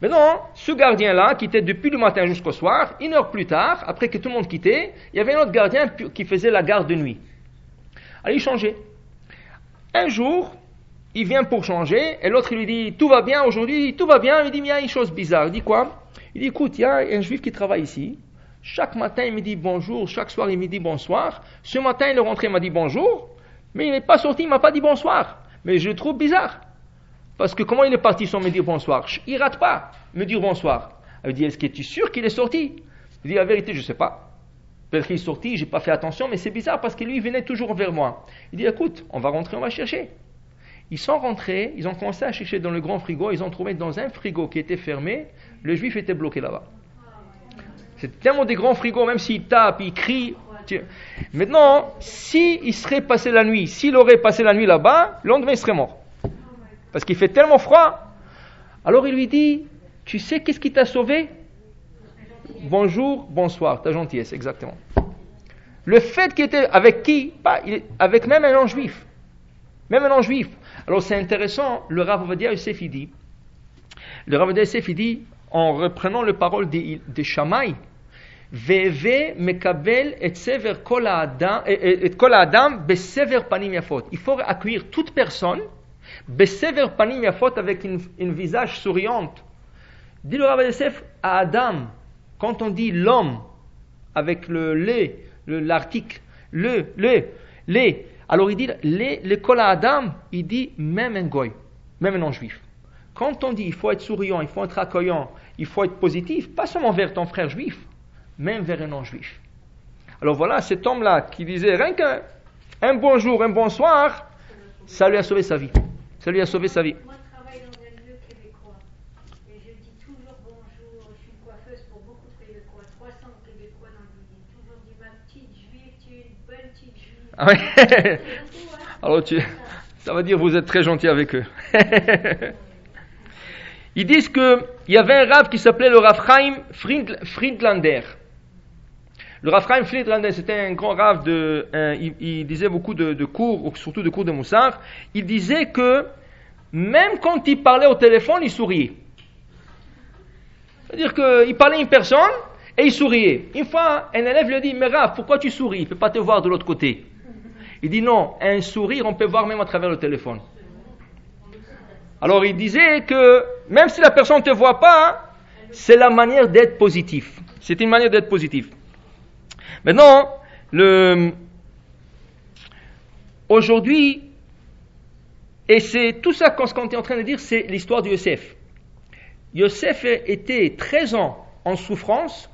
Maintenant, ce gardien-là, qui était depuis le matin jusqu'au soir, une heure plus tard, après que tout le monde quittait, il y avait un autre gardien qui faisait la garde de nuit. Alors il changeait. Un jour, il vient pour changer, et l'autre lui dit Tout va bien aujourd'hui, tout va bien? Il dit Mais il y a une chose bizarre. Il dit Quoi? Il dit Écoute, il y a un juif qui travaille ici. Chaque matin, il me dit bonjour, chaque soir, il me dit bonsoir. Ce matin, il est rentré, il m'a dit bonjour, mais il n'est pas sorti, il m'a pas dit bonsoir. Mais je le trouve bizarre. Parce que comment il est parti sans me dire bonsoir? Il rate pas me dire bonsoir. Elle dit Est-ce que tu es sûr qu'il est sorti? Il dit La vérité, je ne sais pas. Peut-être qu'il est sorti, j'ai pas fait attention, mais c'est bizarre parce que lui, il venait toujours vers moi. Il dit Écoute, on va rentrer, on va chercher. Ils sont rentrés, ils ont commencé à chercher dans le grand frigo, ils ont trouvé dans un frigo qui était fermé, le juif était bloqué là-bas. C'est tellement des grands frigos, même s'il tape, il crie. Maintenant, s'il serait passé la nuit, s'il aurait passé la nuit là-bas, le lendemain il serait mort parce qu'il fait tellement froid. Alors il lui dit, tu sais qu'est-ce qui t'a sauvé? Bonjour, bonsoir, ta gentillesse, exactement. Le fait qu'il était avec qui? Avec même un non-juif. Même un non-juif. Alors c'est intéressant, le Rav Ovadia Yosef dit, le Rav Yosef dit, en reprenant les paroles de, de Shammai, kol. Il faut accueillir toute personne avec une, visage souriante. Dit le Rav Yosef à Adam, quand on dit l'homme avec le lait, l'article, le, le, les, alors il dit l'école à Adam, il dit même un goy, même un non-juif. Quand on dit il faut être souriant, il faut être accueillant, il faut être positif, pas seulement vers ton frère juif, même vers un non-juif. Alors voilà, cet homme-là qui disait rien qu'un bonjour, un bonsoir, ça lui a sauvé sa vie. Ça lui a sauvé sa vie. Moi, je travaille dans un lieu québécois. Et je dis toujours bonjour. Je suis une coiffeuse pour beaucoup de Québécois. 300 Québécois dans l'usine. Toujours dit ma petite juive, tu es une bonne petite juive. Ah ouais. Alors tu, ça veut dire vous êtes très gentil avec eux. Ils disent qu'il y avait un rave qui s'appelait le Rav Friedlander. Le Rav Friedlander, c'était un grand rave de, il, disait beaucoup de, de, cours, surtout de cours de Moussard. Il disait que même quand il parlait au téléphone, il souriait. C'est-à-dire qu'il parlait à une personne et il souriait. Une fois, un élève lui a dit, mais Rav, pourquoi tu souris? Il ne peut pas te voir de l'autre côté. Il dit non, un sourire, on peut voir même à travers le téléphone. Alors il disait que même si la personne ne te voit pas, c'est la manière d'être positif. C'est une manière d'être positif. Maintenant, le, aujourd'hui, et c'est tout ça qu'on est en train de dire, c'est l'histoire de Yosef. Yosef était 13 ans en souffrance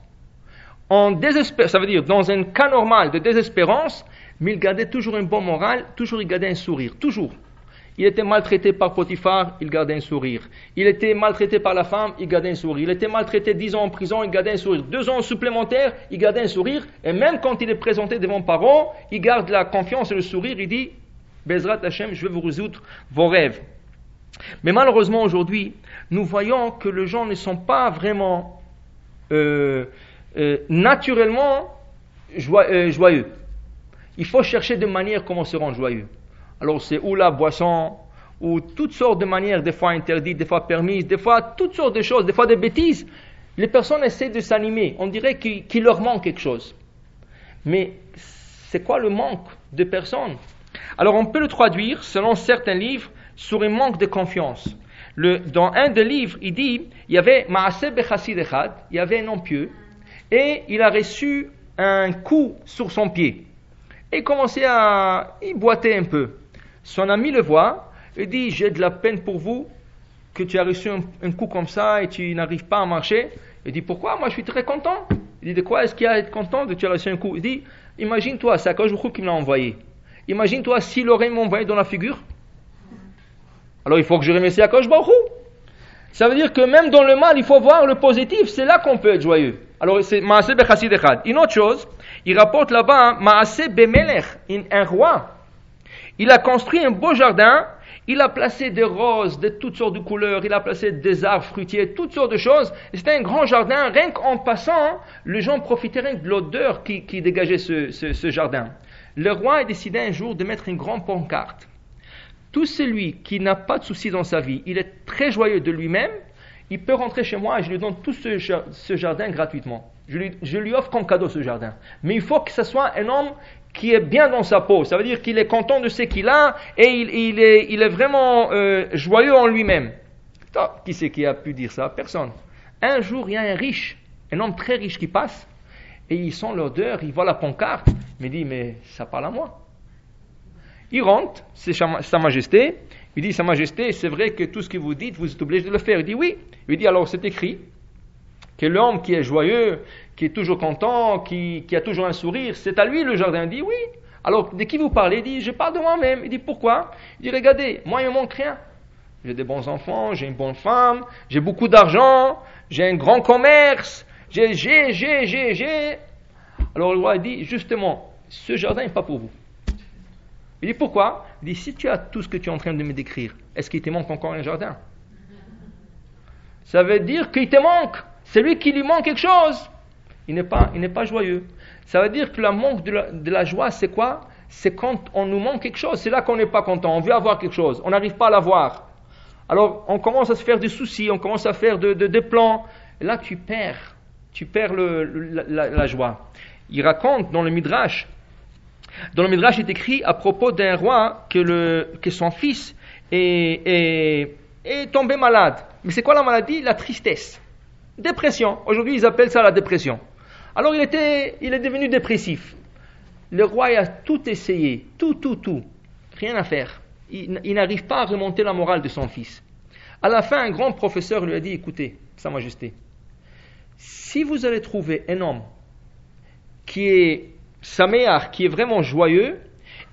en désespérance, ça veut dire dans un cas normal de désespérance, mais il gardait toujours un bon moral, toujours il gardait un sourire, toujours. Il était maltraité par Potiphar, il gardait un sourire. Il était maltraité par la femme, il gardait un sourire. Il était maltraité dix ans en prison, il gardait un sourire. Deux ans supplémentaires, il gardait un sourire. Et même quand il est présenté devant parents, il garde la confiance et le sourire. Il dit, Bezrat Hashem, je vais vous résoudre vos rêves. Mais malheureusement aujourd'hui, nous voyons que les gens ne sont pas vraiment euh, euh, naturellement euh, joyeux. Il faut chercher de manière comment se rendre joyeux. Alors c'est ou la boisson, ou toutes sortes de manières, des fois interdites, des fois permises, des fois toutes sortes de choses, des fois des bêtises. Les personnes essaient de s'animer. On dirait qu'il leur manque quelque chose. Mais c'est quoi le manque de personnes? Alors on peut le traduire, selon certains livres, sur un manque de confiance. Dans un des livres, il dit, il y avait Maaseh Bechassid Echad, il y avait un homme pieux, et il a reçu un coup sur son pied. Et il commençait à y boiter un peu. Son ami le voit et dit J'ai de la peine pour vous que tu as reçu un, coup comme ça et tu n'arrives pas à marcher. Il dit Pourquoi? Moi je suis très content. Il dit De quoi est-ce qu'il y a à être content de tu as reçu un coup? Il dit Imagine-toi, c'est Akash qui me l'a envoyé. Imagine-toi s'il aurait m'envoyé dans la figure. Alors il faut que je remercie Akash Baruch Ça veut dire que même dans le mal, il faut voir le positif. C'est là qu'on peut être joyeux. Alors c'est Maaseh Bechassid. Une autre chose, il rapporte là-bas Maaseh Bemelech, un roi il a construit un beau jardin, il a placé des roses de toutes sortes de couleurs, il a placé des arbres fruitiers, toutes sortes de choses. C'était un grand jardin, rien qu'en passant, les gens profiteraient de l'odeur qui, dégageait ce, jardin. Le roi a décidé un jour de mettre une grande pancarte. Tout celui qui n'a pas de soucis dans sa vie, il est très joyeux de lui-même, il peut rentrer chez moi et je lui donne tout ce, ce jardin gratuitement. Je lui, je lui, offre comme cadeau ce jardin. Mais il faut que ce soit un homme qui est bien dans sa peau. Ça veut dire qu'il est content de ce qu'il a et il, est, il est, vraiment euh, joyeux en lui-même. Qui c'est qui a pu dire ça? Personne. Un jour, il y a un riche, un homme très riche qui passe et il sent l'odeur, il voit la pancarte, mais il dit Mais ça parle à moi. Il rentre, c'est Sa Majesté. Il dit Sa Majesté, c'est vrai que tout ce que vous dites, vous êtes obligé de le faire. Il dit Oui. Il dit Alors c'est écrit que l'homme qui est joyeux, qui est toujours content, qui, a toujours un sourire, c'est à lui le jardin. Il dit oui. Alors, de qui vous parlez? Il dit, je parle de moi-même. Il dit, pourquoi? Il dit, regardez, moi, il me manque rien. J'ai des bons enfants, j'ai une bonne femme, j'ai beaucoup d'argent, j'ai un grand commerce, j'ai, j'ai, j'ai, j'ai, j'ai. Alors le roi dit, justement, ce jardin n'est pas pour vous. Il dit, pourquoi? Il dit, si tu as tout ce que tu es en train de me décrire, est-ce qu'il te manque encore un jardin? Ça veut dire qu'il te manque. C'est lui qui lui manque quelque chose il n'est pas, il n'est pas joyeux. Ça veut dire que le manque de la, joie, c'est quoi? C'est quand on nous manque quelque chose. C'est là qu'on n'est pas content. On veut avoir quelque chose. On n'arrive pas à l'avoir. Alors, on commence à se faire des soucis, on commence à faire des plans. Là, tu perds. Tu perds la, joie. Il raconte dans le Midrash, dans le Midrash, il est écrit à propos d'un roi que, son fils est tombé malade. Mais c'est quoi la maladie? La tristesse. Dépression. Aujourd'hui, ils appellent ça la dépression. Alors il, était, il est devenu dépressif. Le roi a tout essayé, tout, tout, tout. Rien à faire. Il, n'arrive pas à remonter la morale de son fils. À la fin, un grand professeur lui a dit, écoutez, Sa Majesté, si vous allez trouver un homme qui est saméar, qui est vraiment joyeux,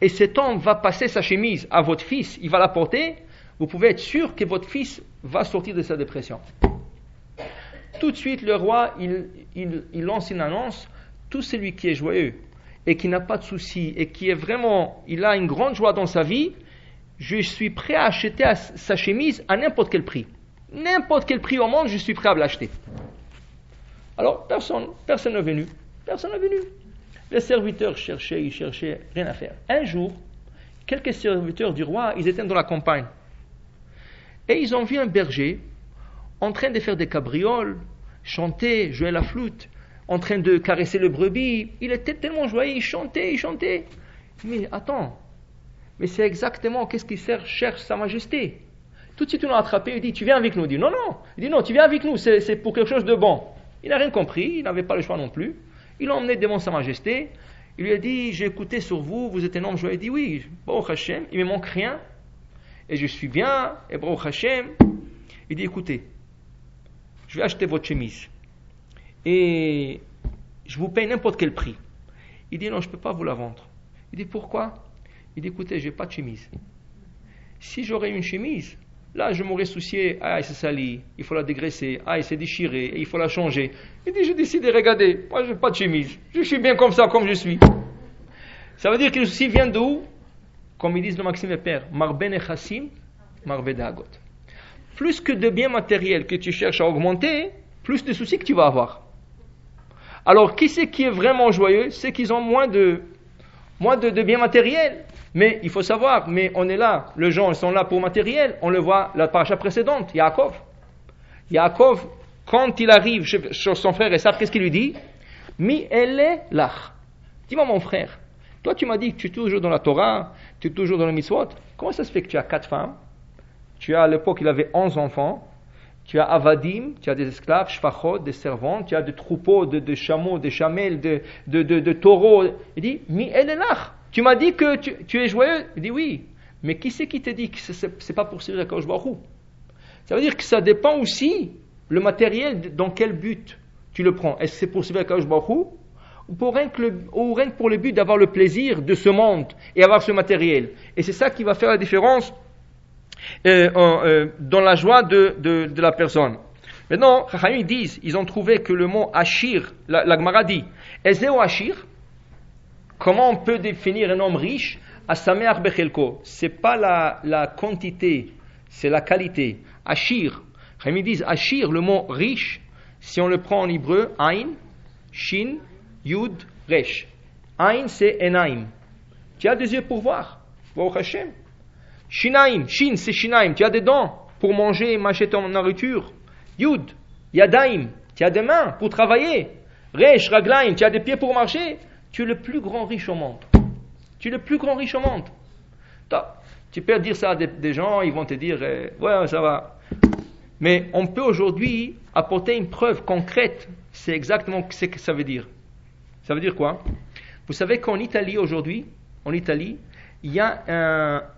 et cet homme va passer sa chemise à votre fils, il va la porter, vous pouvez être sûr que votre fils va sortir de sa dépression. Tout de suite, le roi, il, lance une annonce, tout celui qui est joyeux et qui n'a pas de soucis et qui est vraiment, il a une grande joie dans sa vie, je suis prêt à acheter sa chemise à n'importe quel prix. N'importe quel prix au monde, je suis prêt à l'acheter. Alors, personne, personne n'est venu. Personne n'est venu. Les serviteurs cherchaient, ils cherchaient, rien à faire. Un jour, quelques serviteurs du roi, ils étaient dans la campagne. Et ils ont vu un berger en train de faire des cabrioles, chanter, jouer la flûte, en train de caresser le brebis. Il était tellement joyeux, il chantait, il chantait. Mais attends, mais c'est exactement qu'est-ce qu'il cherche Sa Majesté. Tout de suite, on l'a attrapé, il dit Tu viens avec nous Il dit Non, non. Il dit Non, tu viens avec nous, c'est pour quelque chose de bon. Il n'a rien compris, il n'avait pas le choix non plus. Il l'a emmené devant Sa Majesté. Il lui a dit J'ai écouté sur vous, vous êtes un homme joyeux. Il dit Oui, bon Hachem, il me manque rien. Et je suis bien, et bon Hachem. Il dit Écoutez, je vais acheter votre chemise. Et je vous paye n'importe quel prix. Il dit, non, je ne peux pas vous la vendre. Il dit, pourquoi? Il dit, écoutez, je n'ai pas de chemise. Si j'aurais une chemise, là, je m'aurais soucié, ah, c'est sali, il faut la dégraisser, ah, c'est déchiré, il faut la changer. Il dit, je décide de regarder, moi, je n'ai pas de chemise. Je suis bien comme ça, comme je suis. Ça veut dire que le souci vient d'où Comme ils disent le Maxime et Père, Marben et Chassim, Marbedagot. Plus que de biens matériels que tu cherches à augmenter, plus de soucis que tu vas avoir. Alors, qui c'est qui est vraiment joyeux? C'est qu'ils ont moins de, moins de, biens matériels. Mais il faut savoir, mais on est là, les gens ils sont là pour matériel. On le voit la paracha précédente, Yaakov. Yaakov, quand il arrive chez, son frère et qu'est-ce qu'il lui dit? Mi elle là. Dis-moi mon frère, toi, tu m'as dit que tu es toujours dans la Torah, tu es toujours dans le mitzvot. Comment ça se fait que tu as quatre femmes? Tu as à l'époque, il avait onze enfants. Tu as avadim, tu as des esclaves, shfachot, des servantes, tu as des troupeaux de, chameaux, des chamelles, de, de, taureaux. Il dit, mi là. Tu m'as dit que tu, es joyeux Il dit oui. Mais qui c'est qui te dit que ce n'est pas pour servir à Ça veut dire que ça dépend aussi le matériel, dans quel but tu le prends. Est-ce que c'est pour servir à ou pour rien que, pour le but d'avoir le plaisir de ce monde et avoir ce matériel? Et c'est ça qui va faire la différence euh, euh, dans la joie de, de, la personne. Maintenant, ils disent, ils ont trouvé que le mot Ashir, la, la Gemara dit, Ashir, comment on peut définir un homme riche Asamer Bechelko, c'est pas la, la quantité, c'est la qualité. Ashir, ils disent Ashir, le mot riche, si on le prend en hébreu, Ain, Shin, Yud, Resh. Ain, c'est Enaim. Tu as des yeux pour voir? Hashem. Shinaim, Shin, c'est Shinaim. Tu as des dents pour manger et mâcher ton nourriture. Yud, Yadaim. Tu as des mains pour travailler. Resh, Raglaim. Tu as des pieds pour marcher. Tu es le plus grand riche au monde. Tu es le plus grand riche au monde. Tu peux dire ça à des, gens, ils vont te dire, euh, ouais, ça va. Mais on peut aujourd'hui apporter une preuve concrète. C'est exactement ce que ça veut dire. Ça veut dire quoi? Vous savez qu'en Italie aujourd'hui, en Italie, il y a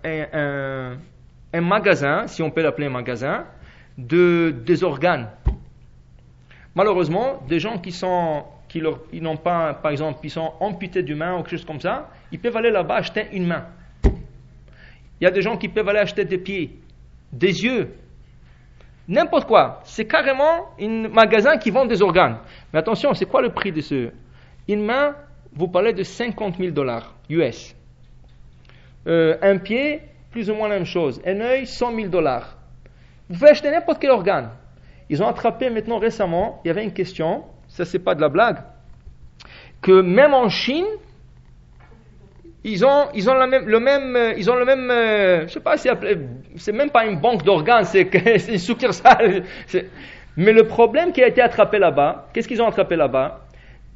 un, magasin, si on peut l'appeler un magasin, de, des organes. Malheureusement, des gens qui sont qui n'ont pas, par exemple, qui sont amputés d'une main ou quelque chose comme ça, ils peuvent aller là-bas acheter une main. Il y a des gens qui peuvent aller acheter des pieds, des yeux, n'importe quoi. C'est carrément un magasin qui vend des organes. Mais attention, c'est quoi le prix de ce? Une main, vous parlez de 50 000 dollars US. Euh, un pied, plus ou moins la même chose. Un œil, 100 000 dollars. Vous pouvez acheter n'importe quel organe. Ils ont attrapé maintenant récemment, il y avait une question, ça c'est pas de la blague, que même en Chine, ils ont, ils ont le même, euh, ils ont le même, euh, je sais pas, c'est même pas une banque d'organes, c'est une succursale. Mais le problème qui a été attrapé là-bas, qu'est-ce qu'ils ont attrapé là-bas?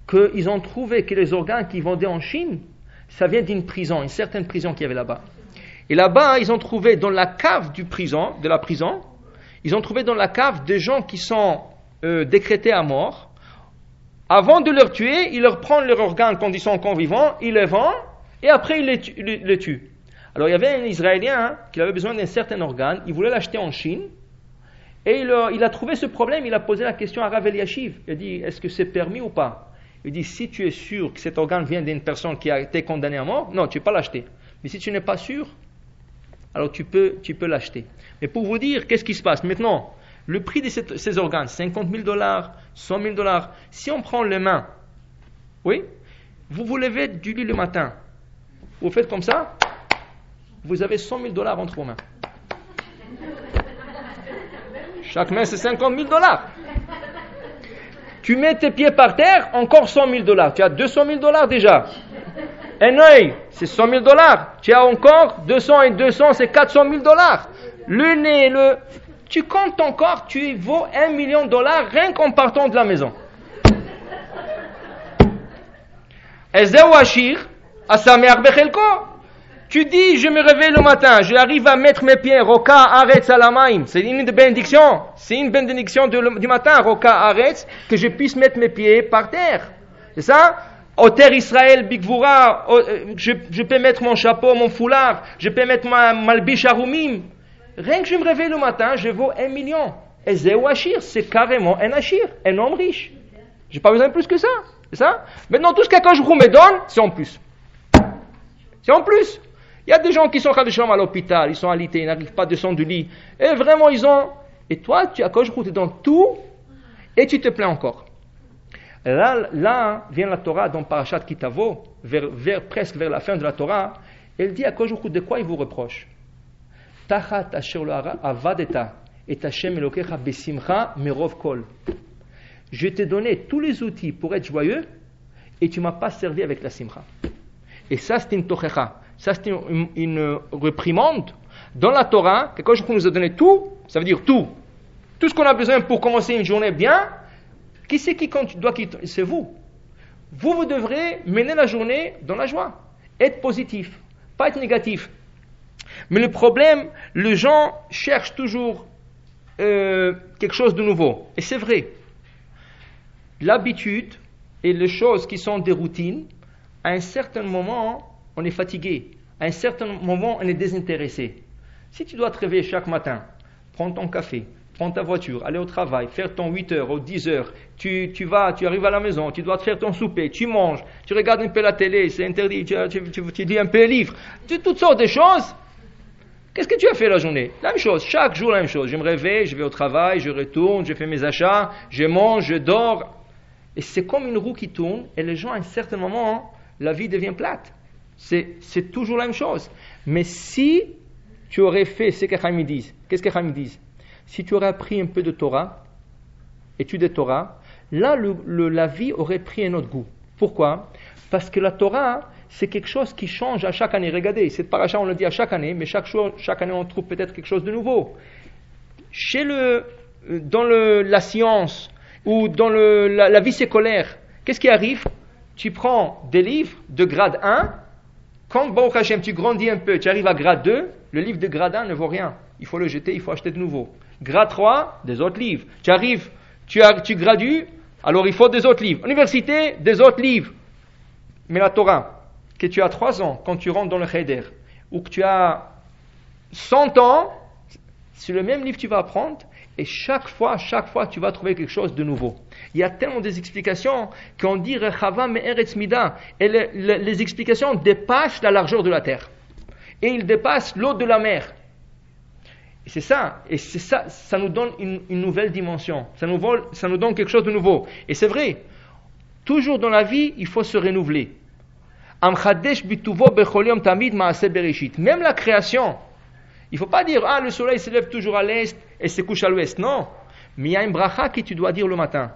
Qu'ils ont trouvé que les organes qu'ils vendaient en Chine, ça vient d'une prison, une certaine prison qu'il y avait là-bas. Et là-bas, ils ont trouvé dans la cave du prison, de la prison, ils ont trouvé dans la cave des gens qui sont euh, décrétés à mort. Avant de leur tuer, ils leur prennent leurs organes quand ils sont encore vivants, ils les vendent, et après ils les, tuent. Alors il y avait un Israélien hein, qui avait besoin d'un certain organe, il voulait l'acheter en Chine, et il a, il a, trouvé ce problème, il a posé la question à Rav Eliashiv. Il a dit, est-ce que c'est permis ou pas? Il dit, si tu es sûr que cet organe vient d'une personne qui a été condamnée à mort, non, tu ne peux pas l'acheter. Mais si tu n'es pas sûr, alors tu peux, tu peux l'acheter. Mais pour vous dire, qu'est-ce qui se passe maintenant? Le prix de ces organes, 50 000 dollars, 100 000 dollars, si on prend les mains, oui, vous vous levez du lit le matin, vous faites comme ça, vous avez 100 000 dollars entre vos mains. Chaque main, c'est 50 000 dollars. Tu mets tes pieds par terre, encore 100 000 dollars. Tu as 200 000 dollars déjà. Un œil, c'est 100 000 dollars. Tu as encore 200 et 200, c'est 400 000 dollars. Le nez, le... Tu comptes encore, tu vaux 1 million de dollars rien qu'en partant de la maison. Ezewashir, Asamer Bechelko. Tu dis, je me réveille le matin, j'arrive à mettre mes pieds, Roka Aretz Alamaim. C'est une bénédiction. C'est une bénédiction du matin, Roka Aretz, que je puisse mettre mes pieds par terre. C'est ça? Au terre Israël, Bigvura, euh, je, je, peux mettre mon chapeau, mon foulard, je peux mettre ma malbish arumim. Rien que je me réveille le matin, je vaux un million. Et c'est carrément un Achir, un homme riche. J'ai pas besoin de plus que ça. C'est ça? Maintenant, tout ce qu'Akadosh me donne, c'est en plus. C'est en plus. Il y a des gens qui sont à l'hôpital, ils sont alités, ils n'arrivent pas à descendre du lit. Et vraiment, ils ont. Et toi, tu Akadosh te donne tout, et tu te plains encore. Là, vient la Torah dans Parashat Kitavo, presque vers la fin de la Torah. Elle dit à Kojoukut de quoi il vous reproche? Tachat asher avadeta et Hashem elokecha besimcha merov kol. Je t'ai donné tous les outils pour être joyeux et tu m'as pas servi avec la simcha. Et ça, c'est une tochecha. Ça, c'est une, une, reprimande. Dans la Torah, que quand nous a donné tout, ça veut dire tout. Tout ce qu'on a besoin pour commencer une journée bien, qui c'est qui doit quitter? C'est vous. Vous, vous devrez mener la journée dans la joie. Être positif, pas être négatif. Mais le problème, les gens cherchent toujours euh, quelque chose de nouveau. Et c'est vrai. L'habitude et les choses qui sont des routines, à un certain moment, on est fatigué. À un certain moment, on est désintéressé. Si tu dois te réveiller chaque matin, prendre ton café, prendre ta voiture, aller au travail, faire ton 8 heures ou 10 heures, tu, tu, vas, tu arrives à la maison, tu dois te faire ton souper, tu manges, tu regardes un peu la télé, c'est interdit, tu, tu, lis un peu les livres, toutes sortes de choses. Qu'est-ce que tu as fait la journée? La même chose, chaque jour la même chose. Je me réveille, je vais au travail, je retourne, je fais mes achats, je mange, je dors. Et c'est comme une roue qui tourne, et les gens, à un certain moment, la vie devient plate. C'est toujours la même chose. Mais si tu aurais fait ce que Chaim disent, qu'est-ce que disent Si tu aurais appris un peu de Torah, étude de Torah, là, le, la vie aurait pris un autre goût. Pourquoi? Parce que la Torah, c'est quelque chose qui change à chaque année. Regardez, cette paracha, on le dit à chaque année, mais chaque, jour, chaque année, on trouve peut-être quelque chose de nouveau. Chez le, dans le, la science ou dans le, la, vie séculaire, qu'est-ce qui arrive? Tu prends des livres de grade 1, quand tu grandis un peu, tu arrives à grade 2, le livre de grade 1 ne vaut rien. Il faut le jeter, il faut acheter de nouveau. Grade 3, des autres livres. Tu arrives, tu, as, tu gradues, alors il faut des autres livres. Université, des autres livres. Mais la Torah, que tu as 3 ans quand tu rentres dans le Cheder, ou que tu as 100 ans, c'est le même livre que tu vas apprendre, et chaque fois, chaque fois, tu vas trouver quelque chose de nouveau. Il y a tellement des explications qu'on dit Rechava Me'eretz Mida, et les, explications dépassent la largeur de la terre, et ils dépassent l'eau de la mer. C'est ça, et c'est ça, ça nous donne une, une nouvelle dimension, ça nous, ça nous donne quelque chose de nouveau. Et c'est vrai, toujours dans la vie, il faut se renouveler. Même la création. Il ne faut pas dire, ah, le soleil se lève toujours à l'est et se couche à l'ouest. Non. Mais il y a une bracha que tu dois dire le matin.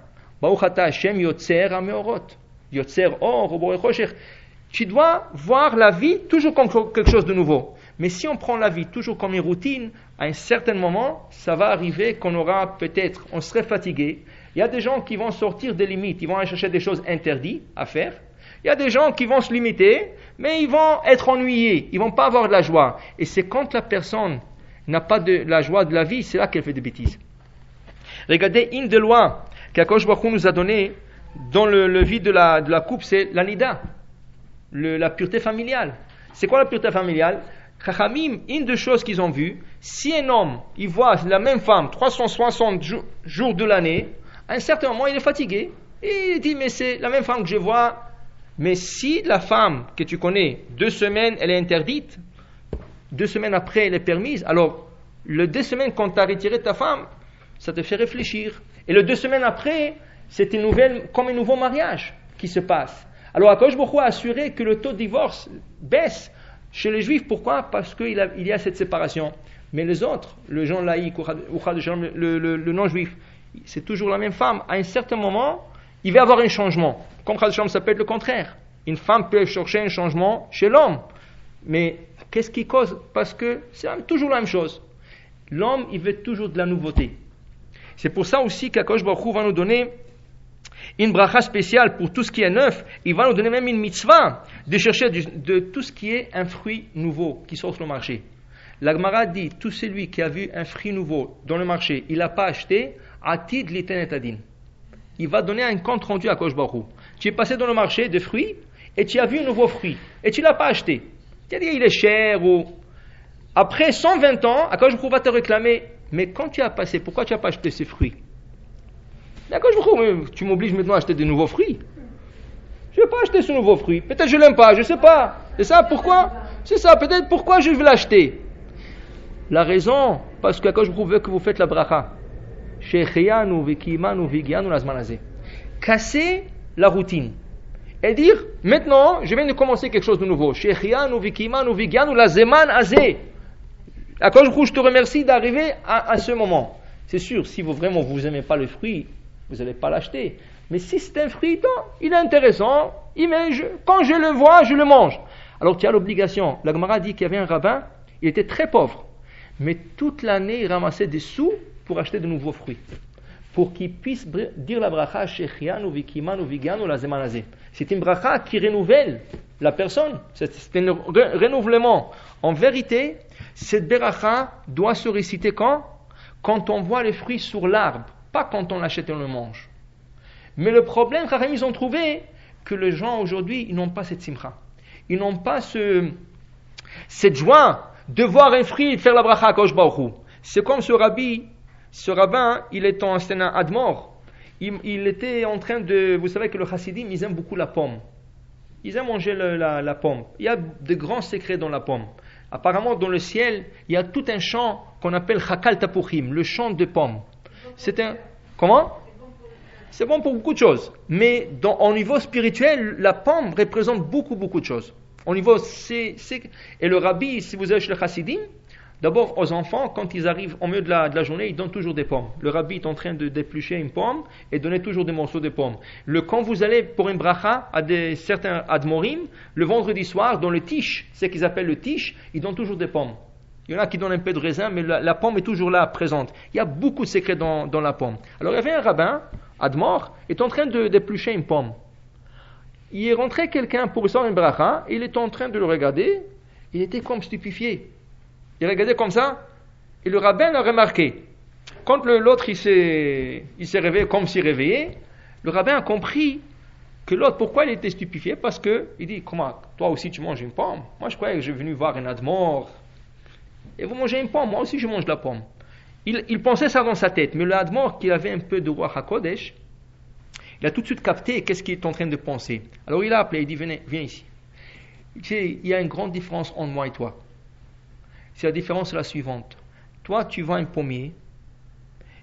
Tu dois voir la vie toujours comme quelque chose de nouveau. Mais si on prend la vie toujours comme une routine, à un certain moment, ça va arriver qu'on aura peut-être, on serait fatigué. Il y a des gens qui vont sortir des limites, ils vont aller chercher des choses interdites à faire. Il y a des gens qui vont se limiter, mais ils vont être ennuyés, ils vont pas avoir de la joie. Et c'est quand la personne n'a pas de la joie de la vie, c'est là qu'elle fait des bêtises. Regardez une des lois qu'Akosh nous a donné dans le, vide de la, de la coupe, c'est l'anida, la pureté familiale. C'est quoi la pureté familiale? Chachamim, une des choses qu'ils ont vues, si un homme, il voit la même femme 360 jours de l'année, à un certain moment, il est fatigué. Et il dit, mais c'est la même femme que je vois mais si la femme que tu connais, deux semaines, elle est interdite, deux semaines après, elle est permise, alors le deux semaines quand tu as retiré ta femme, ça te fait réfléchir. Et deux semaines après, c'est une nouvelle, comme un nouveau mariage qui se passe. Alors, Akosh Boko a assuré que le taux de divorce baisse chez les juifs. Pourquoi? Parce qu'il il y a cette séparation. Mais les autres, le gens laïcs, le, le, le non-juif, c'est toujours la même femme. À un certain moment, il va y avoir un changement. Comme Khadisham, ça peut être le contraire. Une femme peut chercher un changement chez l'homme. Mais qu'est-ce qui cause? Parce que c'est toujours la même chose. L'homme, il veut toujours de la nouveauté. C'est pour ça aussi qu'Akosh Baruch va nous donner une bracha spéciale pour tout ce qui est neuf. Il va nous donner même une mitzvah de chercher de, tout ce qui est un fruit nouveau qui sort sur le marché. L'Agmara dit, tout celui qui a vu un fruit nouveau dans le marché, il n'a pas acheté, atid l'iten adin il va donner un compte rendu à Kosh Tu es passé dans le marché de fruits et tu as vu un nouveau fruit et tu ne l'as pas acheté. Tu as dit il est cher ou. Après 120 ans, Kosh va te réclamer Mais quand tu as passé, pourquoi tu n'as pas acheté ces fruits? Kosh tu m'obliges maintenant à acheter de nouveaux fruits. pourquoi acheter ce nouveau fruit Peut-être je l'aime pas, je sais pas. C'est ça, pourquoi? C'est ça, peut-être pourquoi je vais l'acheter? La raison, parce que quand je veut que vous faites la bracha. Casser la routine. Et dire, maintenant, je viens de commencer quelque chose de nouveau. À cause je te remercie d'arriver à, ce moment. C'est sûr, si vraiment vous aimez pas le fruit, vous n'allez pas l'acheter. Mais si c'est un fruit, il est intéressant, il quand je le vois, je le mange. Alors tu as l'obligation. La Gemara dit qu'il y avait un rabbin, il était très pauvre, mais toute l'année il ramassait des sous pour acheter de nouveaux fruits. Pour qu'il puisse dire la bracha Shechianu, Vikimanu, Viganu, la Zemanazé. C'est une bracha qui renouvelle la personne. C'est un renouvellement. En vérité, cette bracha doit se réciter quand? Quand on voit les fruits sur l'arbre, pas quand on l'achète et on le mange. Mais le problème, ils ont trouvé que les gens aujourd'hui, ils n'ont pas cette simcha. Ils n'ont pas ce, cette joie de voir un fruit et faire la bracha à C'est comme ce rabbi, ce rabbin, il est en un admor. Il, il, était en train de. Vous savez que le chassidim, ils aiment beaucoup la pomme. Ils aiment manger la, pomme. Il y a de grands secrets dans la pomme. Apparemment, dans le ciel, il y a tout un champ qu'on appelle Chakal Tapuchim, le champ de pommes. C'est un. Comment? C'est bon pour beaucoup de choses. Mais dans, au niveau spirituel, la pomme représente beaucoup, beaucoup de choses. Au niveau, c'est, et le rabbi, si vous êtes le chassidim, d'abord aux enfants, quand ils arrivent au milieu de la, journée, ils donnent toujours des pommes. Le rabbi est en train de déplucher une pomme et donner toujours des morceaux de pommes. Le, quand vous allez pour une bracha à des, certains admorim, le vendredi soir, dans le tiche, ce qu'ils appellent le tiche, ils donnent toujours des pommes. Il y en a qui donnent un peu de raisin, mais la, pomme est toujours là, présente. Il y a beaucoup de secrets dans, la pomme. Alors il y avait un rabbin, Admor, est en train de d'éplucher une pomme. Il est rentré quelqu'un pour recevoir une bracha, il est en train de le regarder, il était comme stupéfié. Il regardait comme ça, et le rabbin a remarqué. Quand l'autre il s'est, il réveillé comme s'il réveillait, le rabbin a compris que l'autre, pourquoi il était stupéfié? Parce que il dit, comment, toi aussi tu manges une pomme? Moi je croyais que j'ai venu voir un admor, et vous mangez une pomme, moi aussi je mange la pomme. Il, pensait ça dans sa tête, mais le Admor, qui avait un peu de roi HaKodesh, il a tout de suite capté qu'est-ce qu'il est en train de penser. Alors il a appelé, il dit Venez, Viens ici. Il y a une grande différence entre moi et toi. C'est la différence la suivante. Toi, tu vois un pommier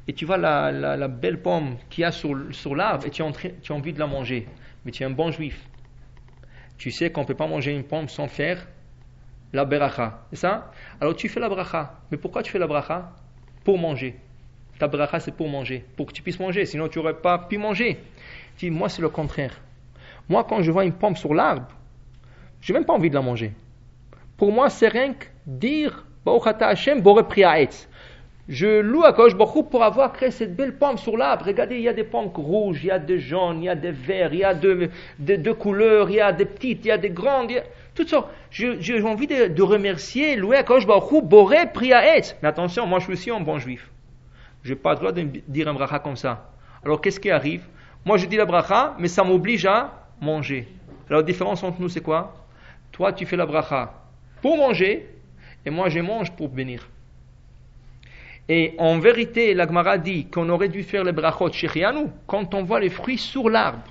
et tu vois la, belle pomme qu'il y a sur, sur l'arbre et tu as, tu as envie de la manger. Mais tu es un bon juif. Tu sais qu'on ne peut pas manger une pomme sans faire la beracha. C'est ça? Alors tu fais la bracha. Mais pourquoi tu fais la bracha? Pour manger. Ta bracha, c'est pour manger, pour que tu puisses manger, sinon tu n'aurais pas pu manger. dis, moi, c'est le contraire. Moi, quand je vois une pomme sur l'arbre, je n'ai même pas envie de la manger. Pour moi, c'est rien que dire, Hashem, je loue à Kosh pour avoir créé cette belle pomme sur l'arbre. Regardez, il y a des pommes rouges, il y a des jaunes, il y a des verts, il y a de, de, couleurs, il y a des petites, il y a des grandes, il y a. J'ai envie de, de, remercier, louer à Kosh Boré Priaet. Mais attention, moi je suis aussi un bon juif. Je n'ai pas le droit de dire un bracha comme ça. Alors qu'est-ce qui arrive? Moi je dis la bracha, mais ça m'oblige à manger. Alors la différence entre nous c'est quoi? Toi tu fais la bracha pour manger, et moi je mange pour bénir. Et en vérité, l'Agmara dit qu'on aurait dû faire les brachot shechianu quand on voit les fruits sur l'arbre.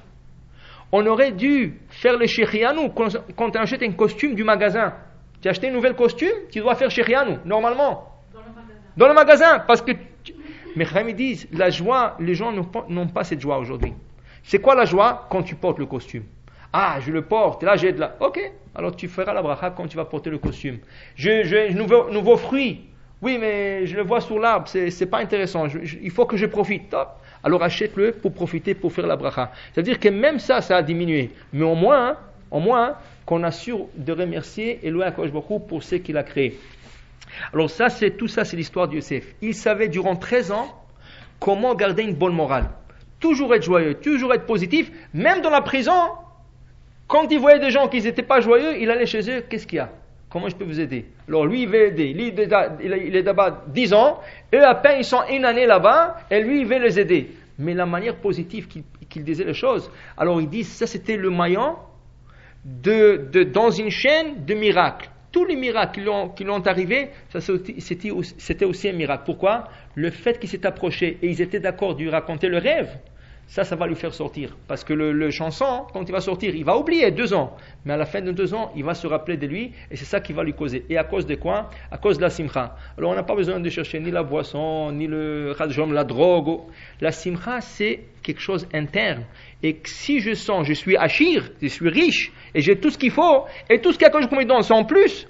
On aurait dû faire les shechianu quand, tu achètes un costume du magasin. Tu as acheté un nouvel costume, tu dois faire shechianu, normalement. Dans le magasin. Dans le magasin, parce que... Mais ils disent, la joie, les gens n'ont pas, cette joie aujourd'hui. C'est quoi la joie quand tu portes le costume? Ah, je le porte, là j'ai de la... Ok, alors tu feras la bracha quand tu vas porter le costume. J'ai un nouveau, nouveau fruit. Oui, mais je le vois sur l'arbre, c'est, pas intéressant. il faut que je profite. Top. Alors achète-le pour profiter, pour faire la bracha. C'est-à-dire que même ça, ça a diminué. Mais au moins, au moins, qu'on assure de remercier et louer Kosh pour ce qu'il a créé. Alors ça, c'est tout ça, c'est l'histoire de Yosef. Il savait durant 13 ans comment garder une bonne morale. Toujours être joyeux, toujours être positif. Même dans la prison, quand il voyait des gens qui n'étaient pas joyeux, il allait chez eux, qu'est-ce qu'il y a? Comment je peux vous aider? Alors lui, il veut aider. Lui, il est d'abord 10 ans. Eux, à peine, ils sont une année là-bas. Et lui, il veut les aider. Mais la manière positive qu'il disait les choses. Alors il dit, ça c'était le maillon de, dans une chaîne de miracles. Tous les miracles qui l'ont arrivé, c'était aussi un miracle. Pourquoi? Le fait qu'ils s'est approché et ils étaient d'accord de lui raconter le rêve, ça, ça va lui faire sortir. Parce que le, chanson, quand il va sortir, il va oublier deux ans. Mais à la fin de deux ans, il va se rappeler de lui et c'est ça qui va lui causer. Et à cause de quoi? À cause de la simcha. Alors on n'a pas besoin de chercher ni la boisson, ni le rajom, la drogue. La simcha, c'est quelque chose interne. Et si je sens, je suis achir, je suis riche, et j'ai tout ce qu'il faut, et tout ce qu'il y a je me c'est en plus,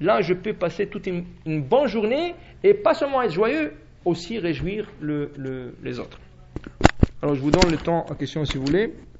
là je peux passer toute une, bonne journée et pas seulement être joyeux, aussi réjouir les autres. Alors je vous donne le temps en question si vous voulez.